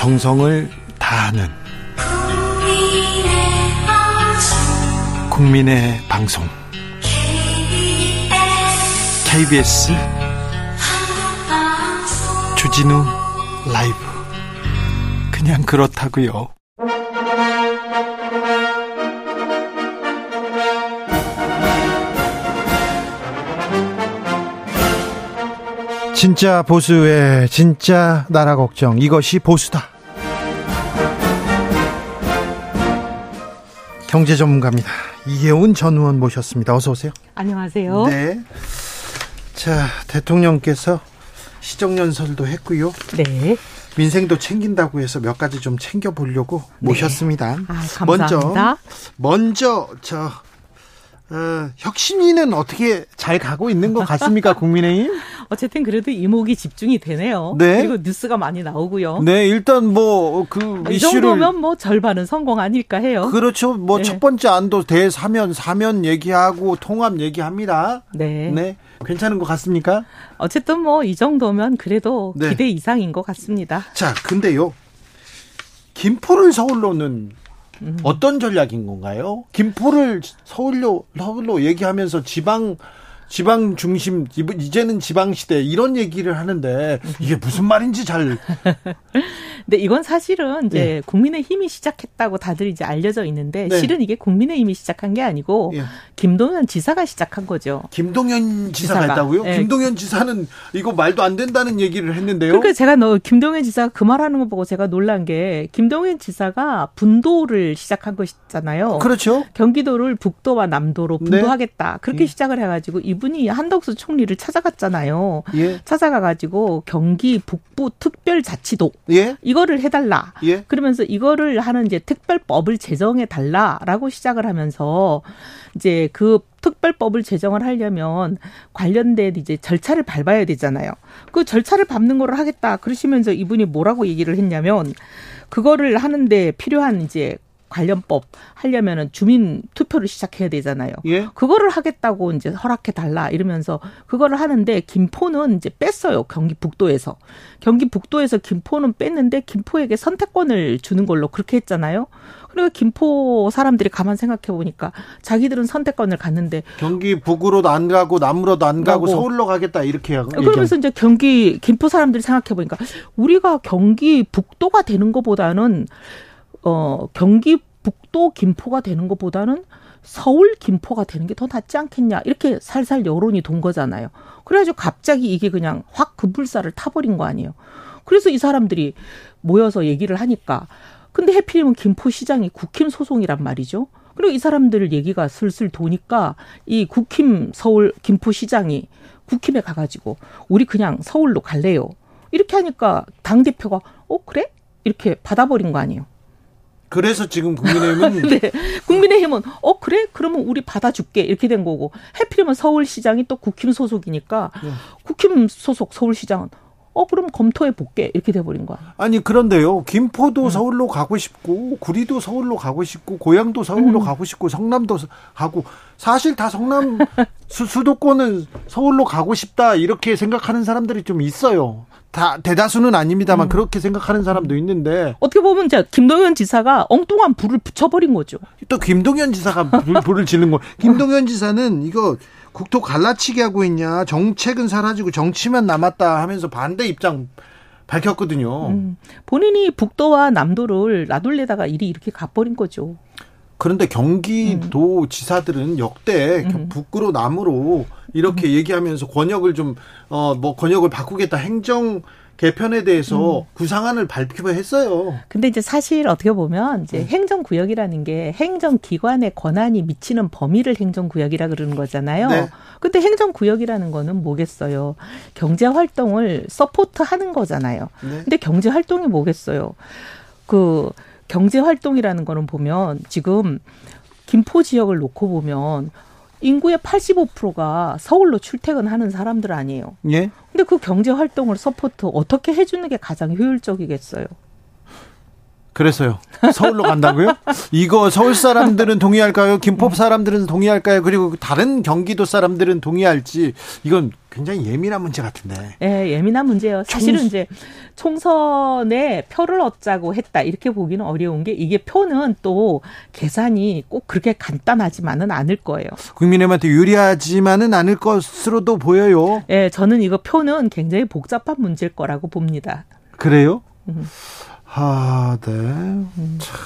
정성을 다하는 국민의 방송 KBS 주진우 라이브 그냥 그렇다고요. 진짜 보수의 진짜 나라 걱정 이것이 보수다. 경제 전문가입니다. 이혜훈 전 의원 모셨습니다. 어서 오세요. 안녕하세요. 네. 자, 대통령께서 시정연설도 했고요. 네. 민생도 챙긴다고 해서 몇 가지 좀 챙겨 보려고 네. 모셨습니다. 아, 감사합니다. 먼저 먼저 저 어, 혁신위는 어떻게 잘 가고 있는 것 같습니까, 국민의힘? 어쨌든 그래도 이목이 집중이 되네요. 네. 그리고 뉴스가 많이 나오고요. 네, 일단 뭐 그 이 이슈를 정도면 뭐 절반은 성공 아닐까 해요. 그렇죠. 뭐첫 네. 번째 안도 대사면 사면 얘기하고 통합 얘기합니다. 네. 네. 괜찮은 것 같습니까? 어쨌든 뭐 이 정도면 그래도 네. 기대 이상인 것 같습니다. 자, 근데요. 김포를 서울로는 음. 어떤 전략인 건가요? 김포를 서울로 서울로 얘기하면서 지방 지방 중심 이제는 지방 시대 이런 얘기를 하는데 이게 무슨 말인지 잘. 근데 이건 사실은 이제 네. 국민의 힘이 시작했다고 다들 이제 알려져 있는데 네. 실은 이게 국민의 힘이 시작한 게 아니고 네. 김동연 지사가 시작한 거죠. 김동연 지사가, 지사가. 했다고요? 네. 김동연 지사는 이거 말도 안 된다는 얘기를 했는데요. 그러니까 제가 너 김동연 지사가 그 말하는 거 보고 제가 놀란 게 김동연 지사가 분도를 시작한 것이잖아요. 그렇죠. 경기도를 북도와 남도로 네. 분도하겠다 그렇게 예. 시작을 해가지고 이 분이 한덕수 총리를 찾아갔잖아요. 예. 찾아가가지고 경기 북부 특별자치도 예. 이거를 해달라. 예. 그러면서 이거를 하는 이제 특별법을 제정해 달라라고 시작을 하면서 이제 그 특별법을 제정을 하려면 관련된 이제 절차를 밟아야 되잖아요. 그 절차를 밟는 거를 하겠다. 그러시면서 이분이 뭐라고 얘기를 했냐면 그거를 하는데 필요한 이제 관련법 하려면은 주민 투표를 시작해야 되잖아요. 예? 그거를 하겠다고 이제 허락해 달라 이러면서 그거를 하는데 김포는 이제 뺐어요. 경기 북도에서. 경기 북도에서 김포는 뺐는데 김포에게 선택권을 주는 걸로 그렇게 했잖아요. 그리고 김포 사람들이 가만 생각해 보니까 자기들은 선택권을 갖는데 경기 북으로도 안 가고 남으로도 안 가고, 가고 서울로 가겠다 이렇게 하고 그러면서 이제 경기 김포 사람들이 생각해 보니까 우리가 경기 북도가 되는 것보다는 어, 경기 북도 김포가 되는 것보다는 서울 김포가 되는 게 더 낫지 않겠냐 이렇게 살살 여론이 돈 거잖아요. 그래가지고 갑자기 이게 그냥 확 급불사를 타버린 거 아니에요. 그래서 이 사람들이 모여서 얘기를 하니까 근데 해필이면 김포시장이 국힘 소송이란 말이죠. 그리고 이 사람들 얘기가 슬슬 도니까 이 국힘 서울 김포시장이 국힘에 가가지고 우리 그냥 서울로 갈래요. 이렇게 하니까 당 대표가 어 그래 이렇게 받아버린 거 아니에요. 그래서 지금 국민의힘은 네. 국민의힘은 어 그래 그러면 우리 받아줄게 이렇게 된 거고 해필이면 서울시장이 또 국힘 소속이니까 네. 국힘 소속 서울시장은 어 그럼 검토해 볼게 이렇게 돼버린 거야. 아니 그런데요 김포도 음. 서울로 가고 싶고 구리도 서울로 가고 싶고 고향도 서울로 음. 가고 싶고 성남도 가고 사실 다 성남 수, 수도권은 서울로 가고 싶다 이렇게 생각하는 사람들이 좀 있어요. 다 대다수는 아닙니다만 음. 그렇게 생각하는 사람도 있는데 어떻게 보면 자 김동연 지사가 엉뚱한 불을 붙여버린 거죠. 또 김동연 지사가 불, 불을 지는 거. 김동연 지사는 이거 국토 갈라치기 하고 있냐 정책은 사라지고 정치만 남았다 하면서 반대 입장 밝혔거든요. 음, 본인이 북도와 남도를 나돌래다가 일이 이렇게 가버린 거죠. 그런데 경기도 음. 지사들은 역대 음. 북으로 남으로 이렇게 음. 얘기하면서 권역을 좀 어 뭐 권역을 바꾸겠다 행정 개편에 대해서 음. 구상안을 발표했어요. 근데 이제 사실 어떻게 보면 이제 음. 행정구역이라는 게 행정기관의 권한이 미치는 범위를 행정구역이라 그러는 거잖아요. 네. 근데 행정구역이라는 거는 뭐겠어요? 경제활동을 support 하는 거잖아요. 네. 근데 경제활동이 뭐겠어요? 그 경제활동이라는 거는 보면 지금 김포 지역을 놓고 보면 인구의 85%가 서울로 출퇴근하는 사람들 아니에요. 예. 근데 그 경제 활동을 support 어떻게 해주는 게 가장 효율적이겠어요? 그래서요. 서울로 간다고요? 이거 서울 사람들은 동의할까요? 김포 사람들은 동의할까요? 그리고 다른 경기도 사람들은 동의할지 이건 굉장히 예민한 문제 같은데. 예, 예민한 문제예요. 사실은 총... 이제 총선에 표를 얻자고 했다 이렇게 보기는 어려운 게 이게 표는 또 계산이 꼭 그렇게 간단하지만은 않을 거예요. 국민의힘한테 유리하지만은 않을 것으로도 보여요. 예, 저는 이거 표는 굉장히 복잡한 문제일 거라고 봅니다. 그래요? 음. 아, 네. 음. 참.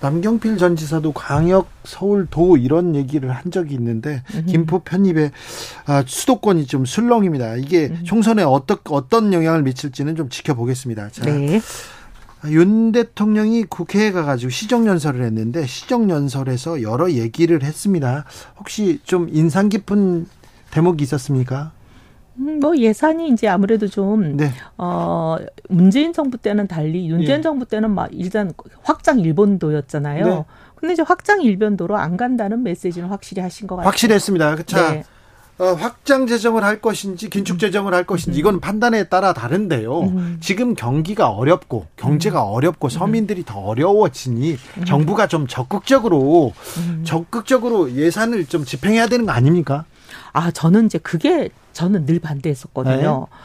남경필 전 지사도 광역 서울도 이런 얘기를 한 적이 있는데 음. 김포 편입에 아, 수도권이 좀 술렁입니다. 이게 음. 총선에 어떤 어떤 영향을 미칠지는 좀 지켜보겠습니다. 자, 네. 윤 대통령이 국회에 가가지고 시정연설을 했는데 시정연설에서 여러 얘기를 했습니다. 혹시 좀 인상 깊은 대목이 있었습니까? 음, 뭐 예산이 이제 아무래도 좀, 네. 어, 문재인 정부 때는 달리 윤재인 예. 정부 때는 막 일단 확장 일본도였잖아요. 네. 근데 이제 확장 일본도로 안 간다는 메시지는 확실히 하신 것 같아요. 확실히 했습니다. 자, 네. 어, 확장 재정을 할 것인지 긴축 재정을 할 것인지 이건 판단에 따라 다른데요. 음. 지금 경기가 어렵고 경제가 음. 어렵고 서민들이 더 어려워지니 음. 정부가 좀 적극적으로 음. 적극적으로 예산을 좀 집행해야 되는 거 아닙니까? 아, 저는 이제 그게 저는 늘 반대했었거든요. 네.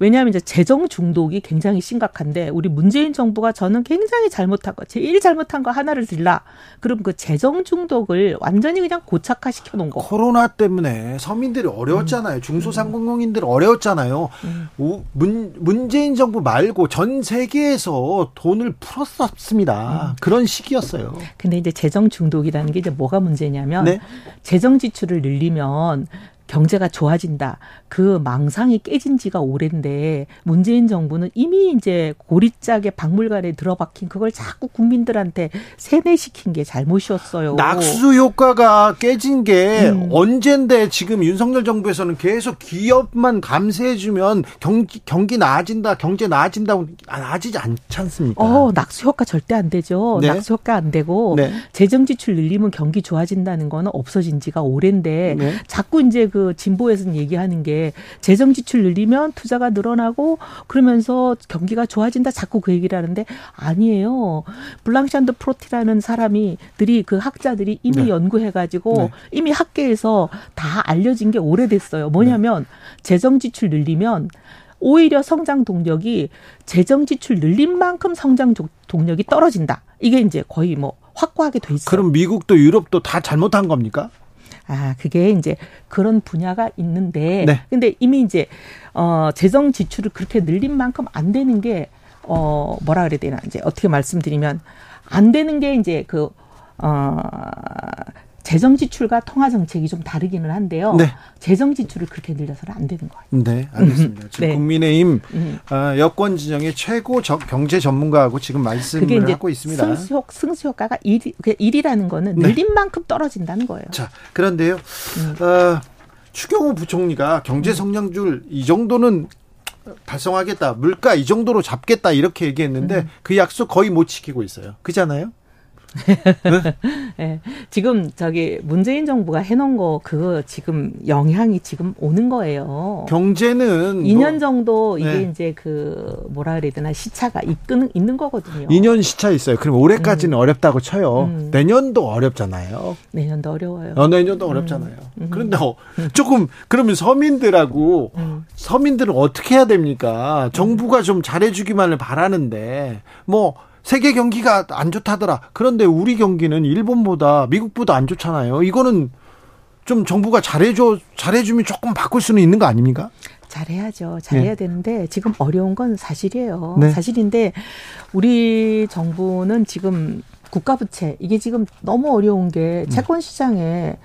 왜냐하면 이제 재정 중독이 굉장히 심각한데 우리 문재인 정부가 저는 굉장히 잘못한 거, 제일 잘못한 거 하나를 들라. 그럼 그 재정 중독을 완전히 그냥 고착화 시켜 놓은 거. 코로나 때문에 서민들이 어려웠잖아요. 음. 중소상공인들 어려웠잖아요. 음. 문, 문재인 정부 말고 전 세계에서 돈을 풀었었습니다. 음. 그런 시기였어요. 근데 이제 재정 중독이라는 게 이제 뭐가 문제냐면 네? 재정 지출을 늘리면 경제가 좋아진다. 그 망상이 깨진 지가 오랜데 문재인 정부는 이미 이제 고리짝에 박물관에 들어박힌 그걸 자꾸 국민들한테 세뇌시킨 게 잘못이었어요. 낙수 효과가 깨진 게 음. 언젠데 지금 윤석열 정부에서는 계속 기업만 감세해주면 경기, 경기 나아진다, 경제 나아진다고 나아지지 않지 않습니까? 어, 낙수 효과 절대 안 되죠. 네. 낙수 효과 안 되고 네. 재정 지출 늘리면 경기 좋아진다는 거는 없어진 지가 오랜데 네. 자꾸 이제 그그 진보에서는 얘기하는 게 재정 지출 늘리면 투자가 늘어나고 그러면서 경기가 좋아진다 자꾸 그 얘기를 하는데 아니에요. 블랑샤드 페로티라는 사람이 들이 그 학자들이 이미 네. 연구해 가지고 네. 이미 학계에서 다 알려진 게 오래됐어요. 뭐냐면 네. 재정 지출 늘리면 오히려 성장 동력이 재정 지출 늘린 만큼 성장 동력이 떨어진다. 이게 이제 거의 뭐 확고하게 돼 있어요. 그럼 미국도 유럽도 다 잘못한 겁니까? 아, 그게 이제 그런 분야가 있는데 네. 근데 이미 이제 어 재정 지출을 그렇게 늘린 만큼 안 되는 게 어 뭐라 그래야 되나 이제 어떻게 말씀드리면 안 되는 게 이제 그 어 재정 지출과 통화 정책이 좀 다르기는 한데요. 네. 재정 지출을 그렇게 늘려서는 안 되는 거예요. 네, 알겠습니다. 지금 네. 국민의힘 음. 아, 여권 진영의 최고 저, 경제 전문가하고 지금 말씀을 하고 있습니다. 승수, 승수 효과가 1, 1이라는 거는 네. 늘린 만큼 떨어진다는 거예요. 자, 그런데요. 음. 어, 추경호 부총리가 경제 성장률 이 정도는 달성하겠다. 물가 이 정도로 잡겠다. 이렇게 얘기했는데 음. 그 약속 거의 못 지키고 있어요. 그잖아요? 네. 지금 저기 문재인 정부가 해놓은 거 그거 지금 영향이 지금 오는 거예요. 경제는 2년 뭐, 정도 이게 네. 이제 그 뭐라 그래야 되나 시차가 있는 있는 거거든요. 2년 시차 있어요. 그럼 올해까지는 음. 어렵다고 쳐요. 음. 내년도 어렵잖아요. 내년도 어려워요. 어, 내년도 음. 어렵잖아요. 음. 그런데 어, 조금 그러면 서민들하고 음. 서민들은 어떻게 해야 됩니까? 정부가 좀 잘해주기만을 바라는데 뭐. 세계 경기가 안 좋다더라. 그런데 우리 경기는 일본보다 미국보다 안 좋잖아요. 이거는 좀 정부가 잘해줘 잘해주면 조금 바꿀 수는 있는 거 아닙니까? 잘해야죠. 잘해야 네. 되는데 지금 어려운 건 사실이에요. 네. 사실인데 우리 정부는 지금 국가 부채 이게 지금 너무 어려운 게 음. 채권 시장에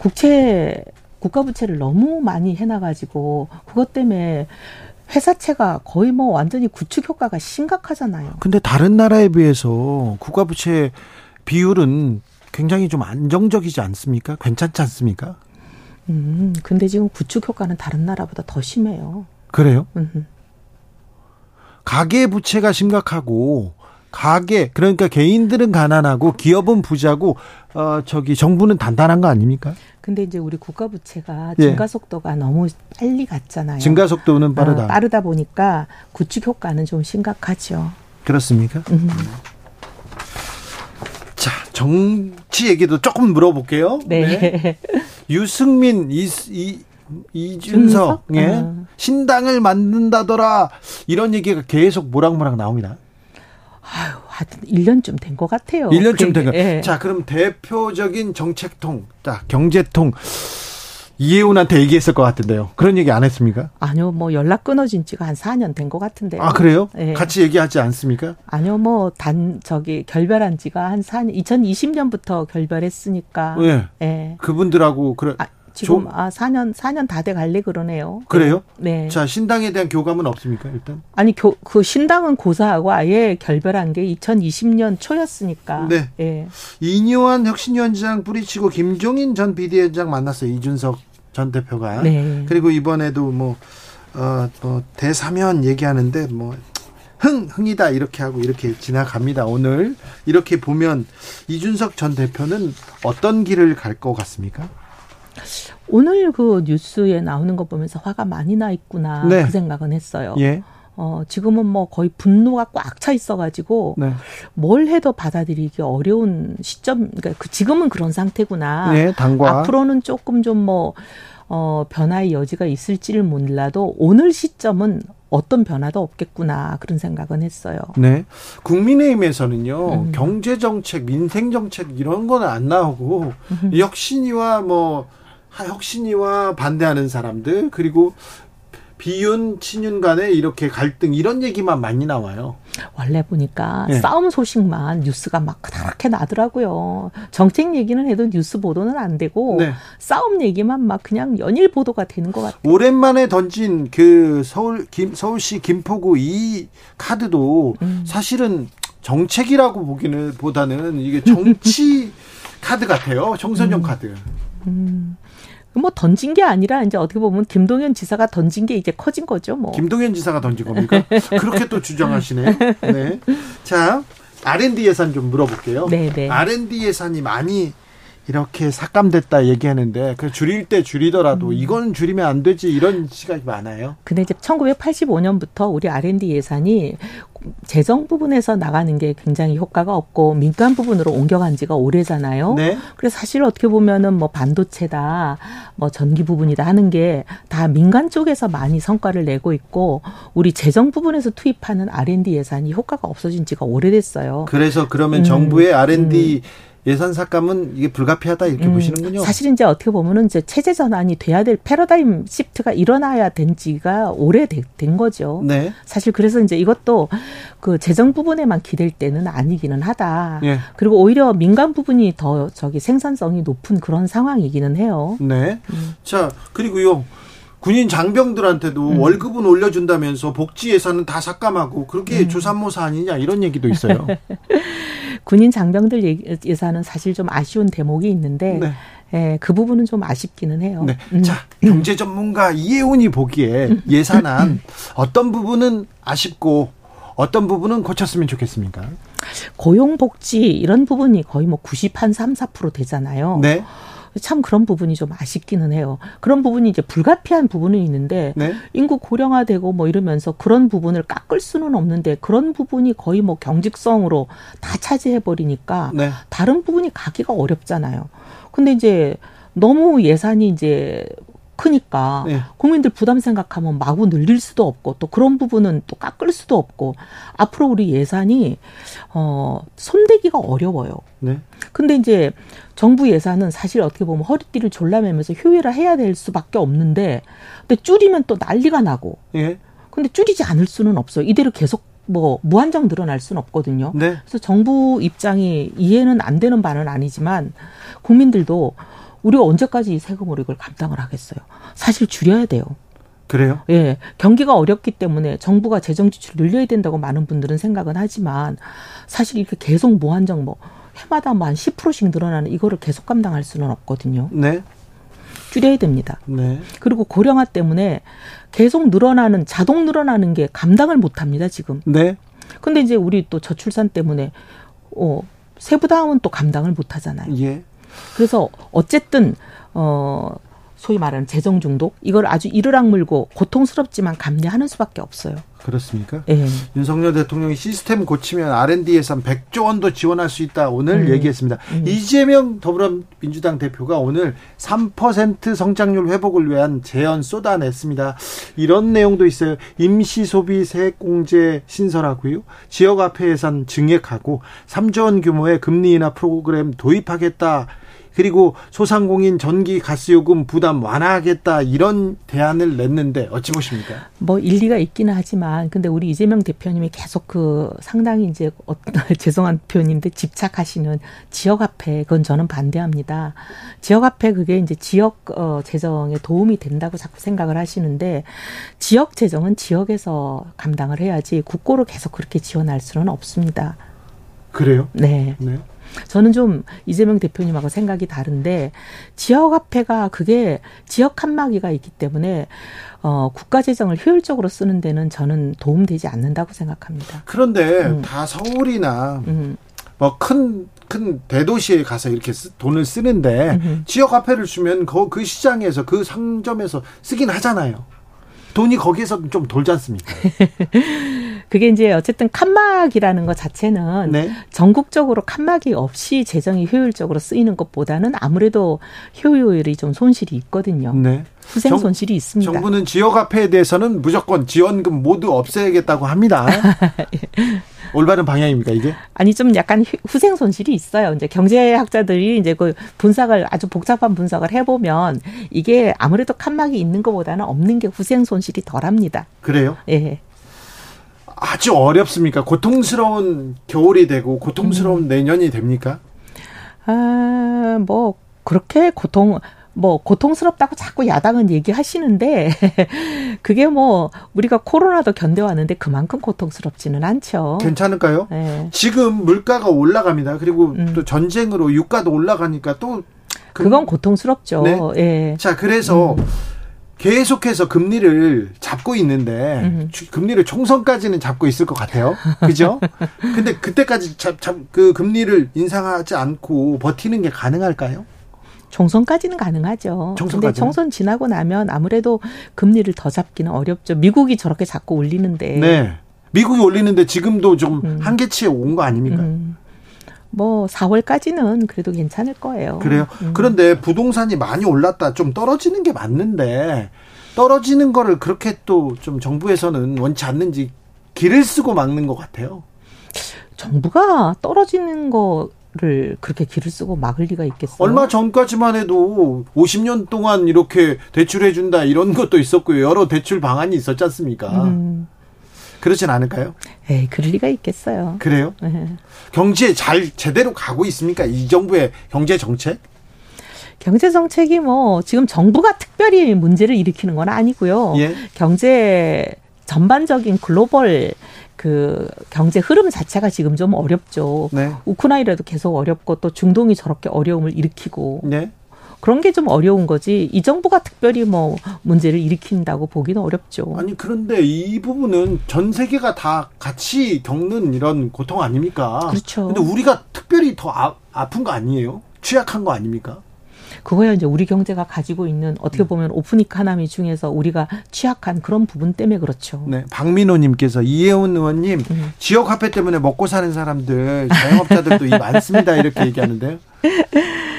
국채 국가 부채를 너무 많이 해놔가지고 그것 때문에 회사채가 거의 뭐 완전히 구축 효과가 심각하잖아요. 근데 다른 나라에 비해서 국가부채 비율은 굉장히 좀 안정적이지 않습니까? 괜찮지 않습니까? 음, 근데 지금 구축 효과는 다른 나라보다 더 심해요. 그래요? 음. 가계 부채가 심각하고 가계 그러니까 개인들은 가난하고 기업은 부자고 어 저기 정부는 단단한 거 아닙니까? 근데 이제 우리 국가 부채가 예. 증가 속도가 너무 빨리 갔잖아요. 증가 속도는 빠르다. 어, 빠르다 보니까 구축 효과는 좀 심각하죠. 그렇습니까? 음. 자, 정치 얘기도 조금 물어볼게요. 네. 네. 유승민, 이, 이, 이준석, 예. 어. 신당을 만든다더라. 이런 얘기가 계속 모락모락 나옵니다. 아유, 하여튼 1년쯤 된 것 같아요. 1년쯤 된 거. 예. 자, 그럼 대표적인 정책통, 자, 경제통. 이혜훈한테 얘기했을 것 같은데요. 그런 얘기 안 했습니까? 아니요, 뭐 연락 끊어진 지가 한 4년 된 것 같은데요. 아, 그래요? 네. 같이 얘기하지 않습니까? 아니요, 뭐 단, 저기 결별한 지가 한 4년, 2020년부터 결별했으니까. 네. 네. 그분들하고, 그래. 아, 지금 조... 아 4년 4년 다 돼 갈래 그러네요. 그래요? 네. 자 신당에 대한 교감은 없습니까 일단? 아니 교, 그 신당은 고사하고 아예 결별한 게 2020년 초였으니까. 네. 네. 이뇨한 혁신위원장 뿌리치고 김종인 전 비대위원장 만났어요 이준석 전 대표가. 네. 그리고 이번에도 뭐 어, 뭐 대사면 얘기하는데 뭐 흥, 흥이다 이렇게 하고 이렇게 지나갑니다. 오늘 이렇게 보면 이준석 전 대표는 어떤 길을 갈 것 같습니까? 오늘 그 뉴스에 나오는 거 보면서 화가 많이 나 있구나 네. 그 생각은 했어요. 예. 어, 지금은 뭐 거의 분노가 꽉 차 있어가지고 네. 뭘 해도 받아들이기 어려운 시점, 그러니까 그 지금은 그런 상태구나. 네, 당과 앞으로는 조금 좀 뭐, 어, 변화의 여지가 있을지를 몰라도 오늘 시점은 어떤 변화도 없겠구나 그런 생각은 했어요. 네. 국민의힘에서는요 음. 경제 정책, 민생 정책 이런 거는 안 나오고 음. 혁신이와 뭐 혁신이와 반대하는 사람들 그리고 비윤 친윤 간에 이렇게 갈등 이런 얘기만 많이 나와요. 원래 보니까 네. 싸움 소식만 뉴스가 막 그렇게 나더라고요. 정책 얘기는 해도 뉴스 보도는 안 되고 네. 싸움 얘기만 막 그냥 연일 보도가 되는 것 같아요. 오랜만에 던진 그 서울 김 서울시 김포구 이 카드도 음. 사실은 정책이라고 보기는 보다는 이게 정치 카드 같아요. 청소년 음. 카드. 음. 뭐 던진 게 아니라 이제 어떻게 보면 김동연 지사가 던진 게 이제 커진 거죠, 뭐. 김동연 지사가 던진 겁니까? 그렇게 또 주장하시네. 네. 자, R&D 예산 좀 물어볼게요. 네, 네. R&D 예산이 많이 이렇게 삭감됐다 얘기하는데 그 줄일 때 줄이더라도 음. 이건 줄이면 안 되지 이런 시각이 많아요. 근데 이제 1985년부터 우리 R&D 예산이 재정 부분에서 나가는 게 굉장히 효과가 없고 민간 부분으로 옮겨간 지가 오래잖아요. 네. 그래서 사실 어떻게 보면은 뭐 반도체다, 뭐 전기 부분이다 하는 게 다 민간 쪽에서 많이 성과를 내고 있고 우리 재정 부분에서 투입하는 R&D 예산이 효과가 없어진 지가 오래됐어요. 그래서 그러면 음, 정부의 R&D 음. 예산 삭감은 이게 불가피하다 이렇게 음, 보시는군요. 사실 이제 어떻게 보면은 이제 체제 전환이 돼야 될 패러다임 시프트가 일어나야 된 지가 오래된 거죠. 네. 사실 그래서 이제 이것도 그 재정 부분에만 기댈 때는 아니기는 하다. 네. 그리고 오히려 민간 부분이 더 저기 생산성이 높은 그런 상황이기는 해요. 네. 음. 자 그리고요. 군인 장병들한테도 음. 월급은 올려준다면서 복지 예산은 다 삭감하고 그렇게 음. 조산모사 아니냐 이런 얘기도 있어요. 군인 장병들 예산은 사실 좀 아쉬운 대목이 있는데 네. 예, 그 부분은 좀 아쉽기는 해요. 네. 음. 자, 경제 전문가 이혜훈이 보기에 예산안 어떤 부분은 아쉽고 어떤 부분은 고쳤으면 좋겠습니까? 고용복지 이런 부분이 거의 뭐 90 한 3, 4% 되잖아요. 네. 참 그런 부분이 좀 아쉽기는 해요. 그런 부분이 이제 불가피한 부분은 있는데 네? 인구 고령화되고 뭐 이러면서 그런 부분을 깎을 수는 없는데 그런 부분이 거의 뭐 경직성으로 다 차지해 버리니까 네. 다른 부분이 가기가 어렵잖아요. 근데 이제 너무 예산이 이제 크니까 네. 국민들 부담 생각하면 마구 늘릴 수도 없고 또 그런 부분은 또 깎을 수도 없고 앞으로 우리 예산이 어 손대기가 어려워요. 네. 근데 이제 정부 예산은 사실 어떻게 보면 허리띠를 졸라매면서 효율화 해야 될 수밖에 없는데 근데 줄이면 또 난리가 나고. 예. 근데 줄이지 않을 수는 없어요. 이대로 계속 뭐 무한정 늘어날 수는 없거든요. 네. 그래서 정부 입장이 이해는 안 되는 바는 아니지만 국민들도 우리가 언제까지 세금으로 이걸 감당을 하겠어요. 사실 줄여야 돼요. 그래요? 예. 경기가 어렵기 때문에 정부가 재정 지출을 늘려야 된다고 많은 분들은 생각은 하지만 사실 이렇게 계속 무한정 뭐 해마다 뭐한 10%씩 늘어나는 이거를 계속 감당할 수는 없거든요. 네. 줄여야 됩니다. 네. 그리고 고령화 때문에 계속 늘어나는 자동 늘어나는 게 감당을 못 합니다, 지금. 네. 근데 이제 우리 또 저출산 때문에 어 세부담은 또 감당을 못 하잖아요. 예. 그래서 어쨌든 어 소위 말하는 재정 중독 이걸 아주 이르락 물고 고통스럽지만 감내하는 수밖에 없어요. 그렇습니까? 예. 윤석열 대통령이 시스템 고치면 R&D 예산 100조 원도 지원할 수 있다 오늘 음. 얘기했습니다. 음. 이재명 더불어민주당 대표가 오늘 3% 성장률 회복을 위한 제언 쏟아냈습니다. 이런 내용도 있어요. 임시 소비 세액 공제 신설하고요. 지역 화폐 예산 증액하고 3조 원 규모의 금리 인하 프로그램 도입하겠다. 그리고 소상공인 전기 가스 요금 부담 완화하겠다 이런 대안을 냈는데 어찌 보십니까? 뭐 일리가 있기는 하지만 근데 우리 이재명 대표님이 계속 그 상당히 이제 어떤 죄송한 표현인데 집착하시는 지역 화폐 그건 저는 반대합니다. 지역 화폐 그게 이제 지역 어 재정에 도움이 된다고 자꾸 생각을 하시는데 지역 재정은 지역에서 감당을 해야지 국고로 계속 그렇게 지원할 수는 없습니다. 그래요? 네. 네. 저는 좀 이재명 대표님하고 생각이 다른데 지역화폐가 그게 지역 칸막이가 있기 때문에 어, 국가 재정을 효율적으로 쓰는 데는 저는 도움되지 않는다고 생각합니다. 그런데 음. 다 서울이나 음. 뭐큰 큰 대도시에 가서 이렇게 쓰, 돈을 쓰는데 음 지역 화폐를 주면 그, 그 시장에서 그 상점에서 쓰긴 하잖아요. 돈이 거기에서 좀 돌지 않습니까? 그게 이제 어쨌든 칸막이라는 것 자체는 네. 전국적으로 칸막이 없이 재정이 효율적으로 쓰이는 것보다는 아무래도 효율이 좀 손실이 있거든요. 네. 후생 정, 손실이 있습니다. 정부는 지역 화폐에 대해서는 무조건 지원금 모두 없애야겠다고 합니다. 올바른 방향입니까 이게? 아니 좀 약간 후생 손실이 있어요. 이제 경제학자들이 이제 그 분석을 아주 복잡한 분석을 해보면 이게 아무래도 칸막이 있는 것보다는 없는 게 후생 손실이 덜합니다. 그래요? 예. 아주 어렵습니까? 고통스러운 겨울이 되고 고통스러운 음. 내년이 됩니까? 아, 뭐 그렇게 고통 뭐 고통스럽다고 자꾸 야당은 얘기하시는데 그게 뭐 우리가 코로나도 견뎌왔는데 그만큼 고통스럽지는 않죠. 괜찮을까요? 네. 지금 물가가 올라갑니다. 그리고 음. 또 전쟁으로 유가도 올라가니까 또 그, 건 고통스럽죠. 네. 예. 자, 그래서 음. 계속해서 금리를 잡고 있는데 음. 금리를 총선까지는 잡고 있을 것 같아요. 그죠? 근데 그때까지 잡, 잡, 그 금리를 인상하지 않고 버티는 게 가능할까요? 총선까지는 가능하죠. 총선까지는? 근데 총선 지나고 나면 아무래도 금리를 더 잡기는 어렵죠. 미국이 저렇게 자꾸 올리는데. 네. 미국이 올리는데 지금도 좀 음. 한계치에 온 거 아닙니까? 음. 뭐 4월까지는 그래도 괜찮을 거예요. 그래요. 음. 그런데 부동산이 많이 올랐다 좀 떨어지는 게 맞는데 떨어지는 거를 그렇게 또 좀 정부에서는 원치 않는지 길을 쓰고 막는 것 같아요. 정부가 떨어지는 거를 그렇게 길을 쓰고 막을 리가 있겠어요? 얼마 전까지만 해도 50년 동안 이렇게 대출해 준다 이런 것도 있었고요. 여러 대출 방안이 있었지 않습니까? 음. 그렇진 않을까요? 에이, 그럴 리가 있겠어요. 그래요? 네. 경제 잘 제대로 가고 있습니까? 이 정부의 경제 정책? 경제 정책이 뭐 지금 정부가 특별히 문제를 일으키는 건 아니고요. 예? 경제 전반적인 글로벌 그 경제 흐름 자체가 지금 좀 어렵죠. 네. 우크라이나도 계속 어렵고 또 중동이 저렇게 어려움을 일으키고. 네. 그런 게 좀 어려운 거지 이 정부가 특별히 뭐 문제를 일으킨다고 보기는 어렵죠. 아니 그런데 이 부분은 전 세계가 다 같이 겪는 이런 고통 아닙니까? 그렇죠. 근데 우리가 특별히 더 아, 아픈 거 아니에요? 취약한 거 아닙니까? 그거야 이제 우리 경제가 가지고 있는 어떻게 음. 보면 오프니까 하나미 중에서 우리가 취약한 그런 부분 때문에 그렇죠. 네, 박민호님께서 이혜훈 의원님 음. 지역 화폐 때문에 먹고 사는 사람들 자영업자들도 이 많습니다 이렇게 얘기하는데요.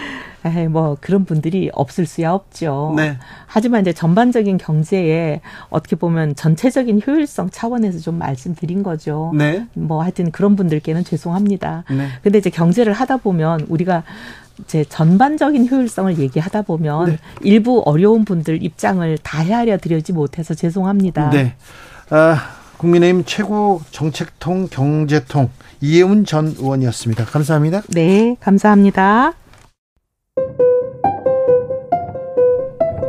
에이, 뭐 그런 분들이 없을 수야 없죠. 네. 하지만 이제 전반적인 경제에 어떻게 보면 전체적인 효율성 차원에서 좀 말씀드린 거죠. 네. 뭐 하여튼 그런 분들께는 죄송합니다. 네. 근데 이제 경제를 하다 보면 우리가 이제 전반적인 효율성을 얘기하다 보면 네. 일부 어려운 분들 입장을 다 헤아려 드리지 못해서 죄송합니다. 네. 아, 국민의힘 최고 정책통 경제통 이혜훈 전 의원이었습니다. 감사합니다. 네, 감사합니다.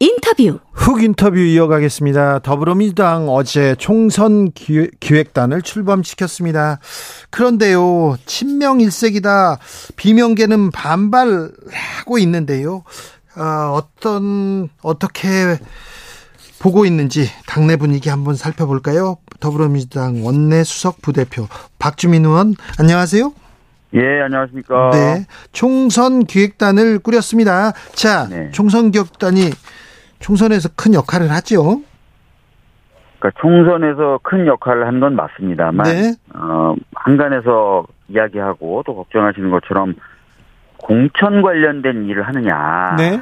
인터뷰. 훅 인터뷰 이어가겠습니다. 더불어민주당 어제 총선 기획단을 출범시켰습니다. 그런데요, 친명 일색이다. 비명계는 반발하고 있는데요. 어, 어떤, 어떻게 보고 있는지 당내 분위기 한번 살펴볼까요? 더불어민주당 원내 수석 부대표 박주민 의원, 안녕하세요. 예, 안녕하십니까. 네. 총선 기획단을 꾸렸습니다. 자, 네. 총선 기획단이 총선에서 큰 역할을 하죠. 그러니까 총선에서 큰 역할을 한 건 맞습니다만 네. 어, 한간에서 이야기하고 또 걱정하시는 것처럼 공천 관련된 일을 하느냐. 네.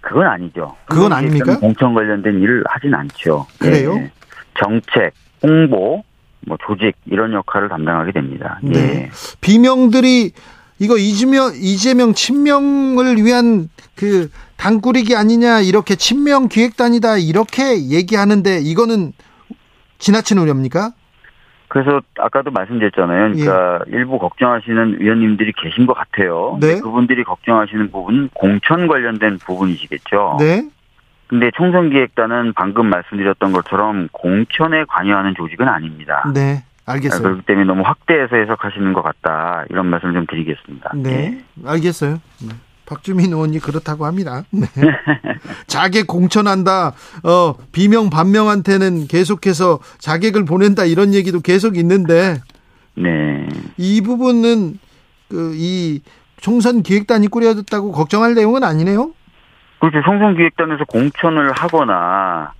그건 아니죠. 그건 아닙니까? 공천 관련된 일을 하진 않죠. 그래요? 예. 정책, 홍보, 뭐 조직 이런 역할을 담당하게 됩니다. 네. 예. 비명들이 이거 이재명 이재명 친명을 위한 그 당꾸리기 아니냐 이렇게 친명 기획단이다 이렇게 얘기하는데 이거는 지나친 우려입니까? 그래서 아까도 말씀드렸잖아요. 그러니까 예. 일부 걱정하시는 위원님들이 계신 것 같아요. 네. 그분들이 걱정하시는 부분은 공천 관련된 부분이시겠죠. 네. 근데 총선 기획단은 방금 말씀드렸던 것처럼 공천에 관여하는 조직은 아닙니다. 네. 알겠어요. 그렇기 때문에 너무 확대해서 해석하시는 것 같다. 이런 말씀 좀 드리겠습니다. 네. 네. 알겠어요. 네. 박주민 의원이 그렇다고 합니다. 네. 자객 공천한다. 어, 비명 반명한테는 계속해서 자객을 보낸다 이런 얘기도 계속 있는데 네. 이 부분은 그 이 총선 기획단이 꾸려졌다고 걱정할 내용은 아니네요. 그렇죠. 총선 기획단에서 공천을 하거나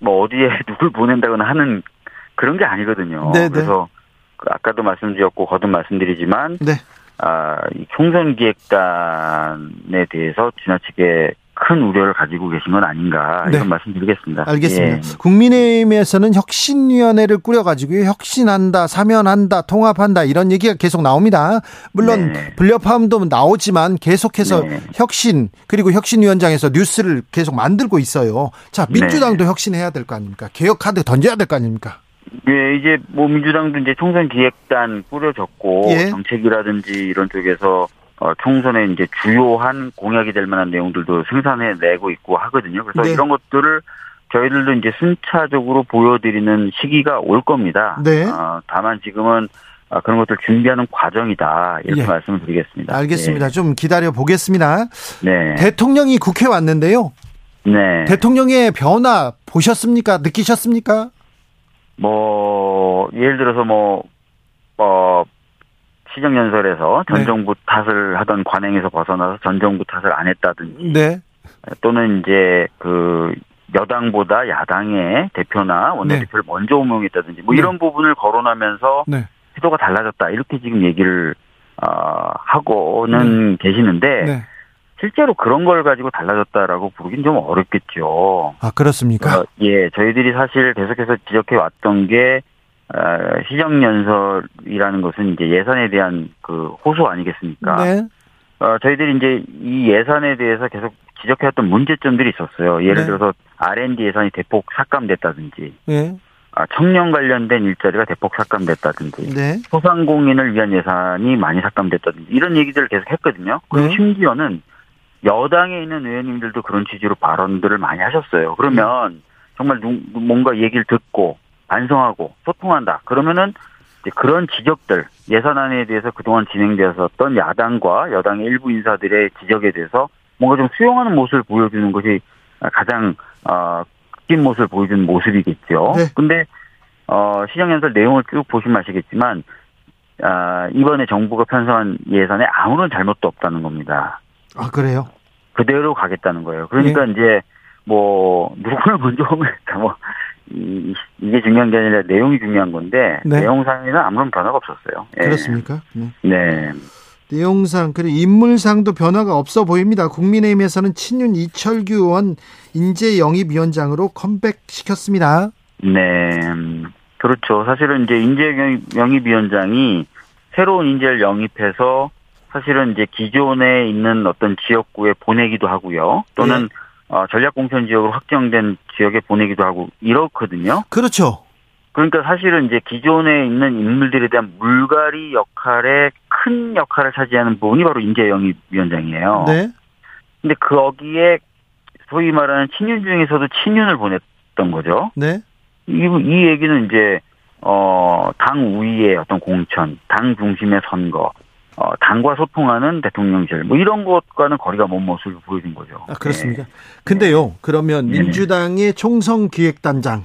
뭐 어디에 누굴 보낸다거나 하는 그런 게 아니거든요. 네네. 네. 그래서 그 아까도 말씀드렸고 거듭 말씀드리지만 네. 아, 이 총선 기획단에 대해서 지나치게 큰 우려를 가지고 계신 건 아닌가 이런 네. 말씀드리겠습니다. 알겠습니다. 예. 국민의힘에서는 혁신위원회를 꾸려가지고 혁신한다, 사면한다, 통합한다 이런 얘기가 계속 나옵니다. 물론 네. 불협화음도 나오지만 계속해서 네. 혁신 그리고 혁신위원장에서 뉴스를 계속 만들고 있어요. 자 민주당도 네. 혁신해야 될 거 아닙니까? 개혁 카드 던져야 될 거 아닙니까? 예, 이제 뭐 민주당도 이제 총선 기획단 꾸려졌고 예. 정책이라든지 이런 쪽에서 어, 총선에 이제 주요한 공약이 될 만한 내용들도 생산해 내고 있고 하거든요. 그래서 네. 이런 것들을 저희들도 이제 순차적으로 보여드리는 시기가 올 겁니다. 네. 어, 다만 지금은 아, 그런 것들 준비하는 과정이다 이렇게 예. 말씀을 드리겠습니다. 알겠습니다. 예. 좀 기다려 보겠습니다. 네. 대통령이 국회 왔는데요. 네. 대통령의 변화 보셨습니까? 느끼셨습니까? 뭐 예를 들어서 뭐 어, 시정연설에서 전 네. 정부 탓을 하던 관행에서 벗어나서 전 정부 탓을 안 했다든지 네. 또는 이제 그 여당보다 야당의 대표나 원내대표를 네. 먼저 호명했다든지 뭐 네. 이런 부분을 거론하면서 네. 태도가 달라졌다 이렇게 지금 얘기를 어, 하고는 네. 계시는데 네. 실제로 그런 걸 가지고 달라졌다라고 부르긴 좀 어렵겠죠. 아 그렇습니까? 어, 예, 저희들이 사실 계속해서 지적해 왔던 게 어, 시정연설이라는 것은 이제 예산에 대한 그 호소 아니겠습니까? 네. 어, 저희들이 이제 이 예산에 대해서 계속 지적해왔던 문제점들이 있었어요. 예를 네. 들어서 R&D 예산이 대폭 삭감됐다든지, 네. 아, 청년 관련된 일자리가 대폭 삭감됐다든지, 네. 소상공인을 위한 예산이 많이 삭감됐다든지 이런 얘기들을 계속 했거든요. 그리고 네. 심지어는 여당에 있는 의원님들도 그런 취지로 발언들을 많이 하셨어요. 그러면 정말 뭔가 얘기를 듣고 반성하고 소통한다. 그러면은 그런 지적들 예산안에 대해서 그동안 진행되었었던 야당과 여당의 일부 인사들의 지적에 대해서 뭔가 좀 수용하는 모습을 보여주는 것이 가장 어, 긴 모습을 보여주는 모습이겠죠. 네. 근데 어, 시정연설 내용을 쭉 보시면 아시겠지만 아, 이번에 정부가 편성한 예산에 아무런 잘못도 없다는 겁니다. 아 그래요? 그대로 가겠다는 거예요. 그러니까 예. 이제 뭐 누구를 먼저 오면했다 뭐 이, 이게 중요한 게 아니라 내용이 중요한 건데 네. 내용상에는 아무런 변화가 없었어요. 예. 그렇습니까? 네. 네. 내용상 그리고 인물상도 변화가 없어 보입니다. 국민의힘에서는 친윤 이철규 의원 인재 영입 위원장으로 컴백시켰습니다. 네. 그렇죠. 사실은 이제 인재 영입 위원장이 새로운 인재를 영입해서 사실은 이제 기존에 있는 어떤 지역구에 보내기도 하고요. 또는 네. 어, 전략공천 지역으로 확정된 지역에 보내기도 하고 이렇거든요. 그렇죠. 그러니까 사실은 이제 기존에 있는 인물들에 대한 물갈이 역할에 큰 역할을 차지하는 부분이 바로 인재 영입위원장이에요. 네. 근데 거기에 소위 말하는 친윤 중에서도 친윤을 보냈던 거죠. 네. 이, 이 얘기는 이제 어, 당 우위의 어떤 공천, 당 중심의 선거, 어, 당과 소통하는 대통령실, 뭐 이런 것과는 거리가 먼 모습을 보여준 거죠. 아, 그렇습니다. 네. 근데요, 그러면 네. 민주당의 총선 기획단장,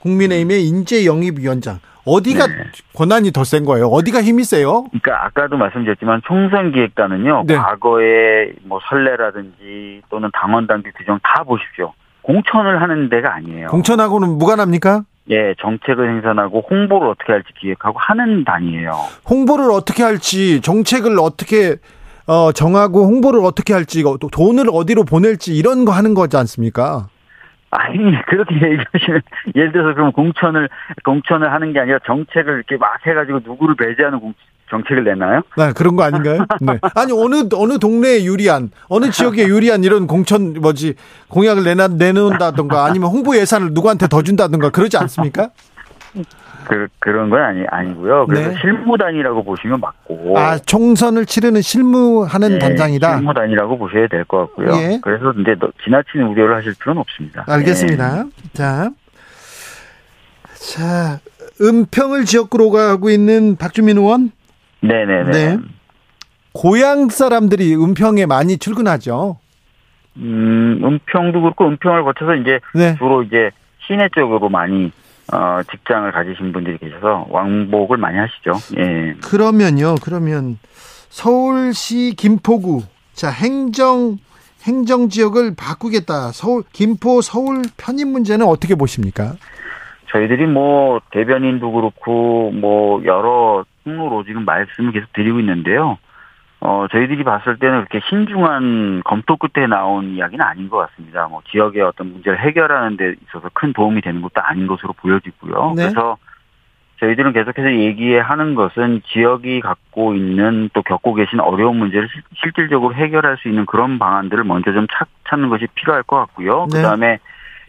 국민의힘의 인재 영입 위원장, 어디가 네. 권한이 더 센 거예요? 어디가 힘이 세요? 그러니까 아까도 말씀드렸지만 총선 기획단은요, 네. 과거에 뭐 선례라든지 또는 당원 단계 규정 다 보십시오. 공천을 하는 데가 아니에요. 공천하고는 무관합니까? 예, 정책을 생산하고 홍보를 어떻게 할지 기획하고 하는 단위예요. 홍보를 어떻게 할지, 정책을 어떻게 어, 정하고 홍보를 어떻게 할지, 돈을 어디로 보낼지 이런 거 하는 거지 않습니까? 아니 그렇게 얘기하시면 예를 들어서 그럼 공천을 공천을 하는 게 아니라 정책을 이렇게 막 해가지고 누구를 배제하는 공, 정책을 내나요? 네, 그런 거 아닌가요? 네. 아니 어느 어느 동네에 유리한 어느 지역에 유리한 이런 공천 뭐지 공약을 내나 내놓는다던가 아니면 홍보 예산을 누구한테 더 준다던가 그러지 않습니까? 그, 그런 건 아니, 아니고요. 그래서 네. 실무단이라고 보시면 맞고. 아, 총선을 치르는 실무하는 네, 단장이다? 실무단이라고 보셔야 될 것 같고요. 예. 그래서 이제 지나치는 우려를 하실 필요는 없습니다. 알겠습니다. 네. 자. 자, 은평을 지역구로 가고 있는 박주민 의원? 네네네. 네. 고향 사람들이 은평에 많이 출근하죠. 음, 은평도 그렇고 은평을 거쳐서 이제 네. 주로 이제 시내 쪽으로 많이 어, 직장을 가지신 분들이 계셔서 왕복을 많이 하시죠. 예. 그러면요. 그러면 서울시 김포구 자 행정 행정 지역을 바꾸겠다. 서울 김포 서울 편입 문제는 어떻게 보십니까? 저희들이 뭐 대변인도 그렇고 뭐 여러 통로로 지금 말씀을 계속 드리고 있는데요. 어, 저희들이 봤을 때는 그렇게 신중한 검토 끝에 나온 이야기는 아닌 것 같습니다. 뭐 지역의 어떤 문제를 해결하는 데 있어서 큰 도움이 되는 것도 아닌 것으로 보여지고요. 네. 그래서 저희들은 계속해서 얘기하는 것은 지역이 갖고 있는 또 겪고 계신 어려운 문제를 실질적으로 해결할 수 있는 그런 방안들을 먼저 좀 찾, 찾는 것이 필요할 것 같고요. 네. 그 다음에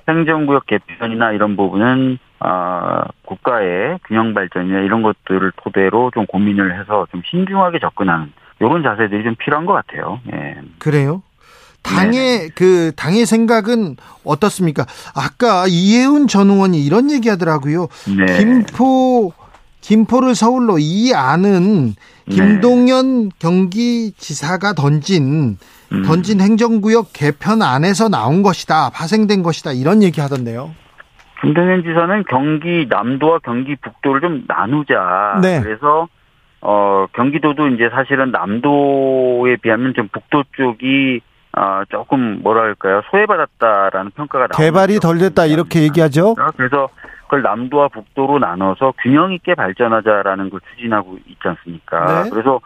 행정구역 개편이나 이런 부분은 어, 국가의 균형 발전이나 이런 것들을 토대로 좀 고민을 해서 좀 신중하게 접근하는 이런 자세들이 좀 필요한 것 같아요. 예. 그래요? 당의 네. 그 당의 생각은 어떻습니까? 아까 이혜훈 전 의원이 이런 얘기하더라고요. 네. 김포 김포를 서울로 이 안은 네. 김동연 네. 경기지사가 던진 음. 던진 행정구역 개편 안에서 나온 것이다. 파생된 것이다. 이런 얘기 하던데요. 김동연 지사는 경기 남도와 경기 북도를 좀 나누자. 네. 그래서 어, 경기도도 이제 사실은 남도에 비하면 좀 북도 쪽이 어, 조금 뭐랄까요 소외받았다라는 평가가 나옵니다. 개발이 덜 됐다 이렇게 얘기하죠. 그래서 그걸 남도와 북도로 나눠서 균형 있게 발전하자라는 걸 추진하고 있지 않습니까? 네. 그래서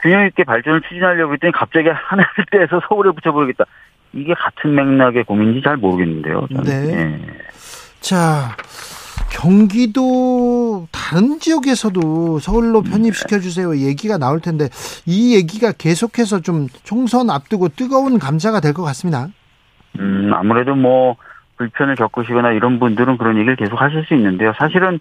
균형 있게 발전을 추진하려고 했더니 갑자기 하나를 떼서 서울에 붙여버리겠다. 이게 같은 맥락의 고민인지 잘 모르겠는데요. 저는. 네. 네. 자, 경기도 다른 지역에서도 서울로 편입시켜 주세요 얘기가 나올 텐데 이 얘기가 계속해서 좀 총선 앞두고 뜨거운 감자가 될 것 같습니다. 음 아무래도 뭐 불편을 겪으시거나 이런 분들은 그런 얘기를 계속 하실 수 있는데요. 사실은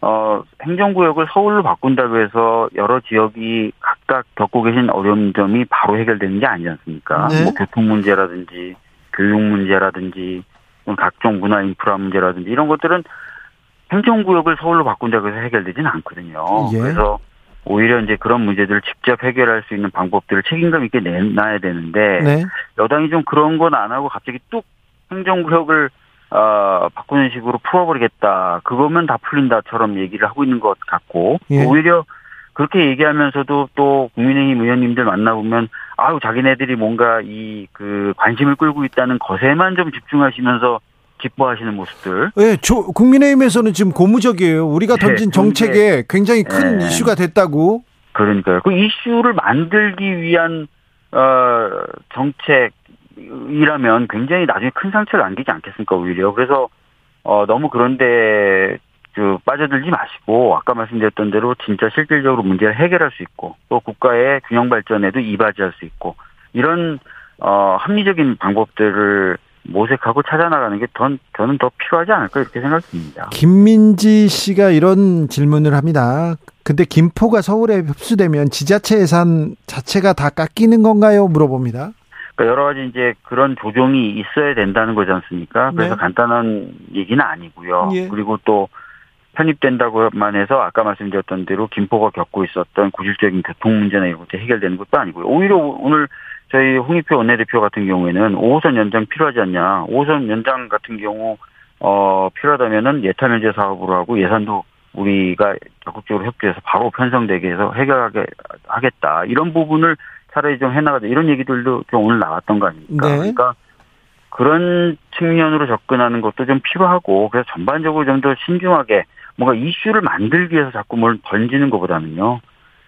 어 행정구역을 서울로 바꾼다고 해서 여러 지역이 각각 겪고 계신 어려운 점이 바로 해결되는 게 아니지 않습니까? 네. 뭐 교통 문제라든지 교육 문제라든지 각종 문화 인프라 문제라든지 이런 것들은 행정구역을 서울로 바꾼다고 해서 해결되지는 않거든요. 예. 그래서 오히려 이제 그런 문제들을 직접 해결할 수 있는 방법들을 책임감 있게 내놔야 되는데 네. 여당이 좀 그런 건 안 하고 갑자기 뚝 행정구역을 어, 바꾸는 식으로 풀어버리겠다. 그거면 다 풀린다처럼 얘기를 하고 있는 것 같고 예. 오히려 그렇게 얘기하면서도 또 국민의힘 의원님들 만나보면 아유 자기네들이 뭔가 이 그 관심을 끌고 있다는 것에만 좀 집중하시면서 기뻐하시는 모습들. 네, 저, 국민의힘에서는 지금 고무적이에요. 우리가 네, 던진 네, 정책에 굉장히 큰 네. 이슈가 됐다고. 그러니까요. 그 이슈를 만들기 위한 어 정책이라면 굉장히 나중에 큰 상처를 안기지 않겠습니까 오히려. 그래서 어 너무 그런데 그 빠져들지 마시고 아까 말씀드렸던 대로 진짜 실질적으로 문제를 해결할 수 있고 또 국가의 균형 발전에도 이바지할 수 있고 이런 어 합리적인 방법들을 모색하고 찾아나가는 게 더, 저는 더 필요하지 않을까 이렇게 생각됩니다. 김민지 씨가 이런 질문을 합니다. 근데 김포가 서울에 흡수되면 지자체 예산 자체가 다 깎이는 건가요? 물어봅니다. 그러니까 여러 가지 이제 그런 조정이 있어야 된다는 거지 않습니까? 그래서 네. 간단한 얘기는 아니고요. 예. 그리고 또 편입된다고만 해서 아까 말씀드렸던 대로 김포가 겪고 있었던 구질적인 교통 문제나 이런 것들이 해결되는 것도 아니고요. 오히려 오늘 저희 홍익표 원내대표 같은 경우에는 5호선 연장 필요하지 않냐. 5호선 연장 같은 경우 어 필요하다면은 예타 면제 사업으로 하고 예산도 우리가 적극적으로 협조해서 바로 편성되게 해서 해결하게 하겠다. 이런 부분을 차라리 좀 해나가자. 이런 얘기들도 좀 오늘 나왔던 거 아닙니까? 네. 그러니까 그런 측면으로 접근하는 것도 좀 필요하고 그래서 전반적으로 좀 더 신중하게 뭔가 이슈를 만들기 위해서 자꾸 뭘 던지는 것보다는요.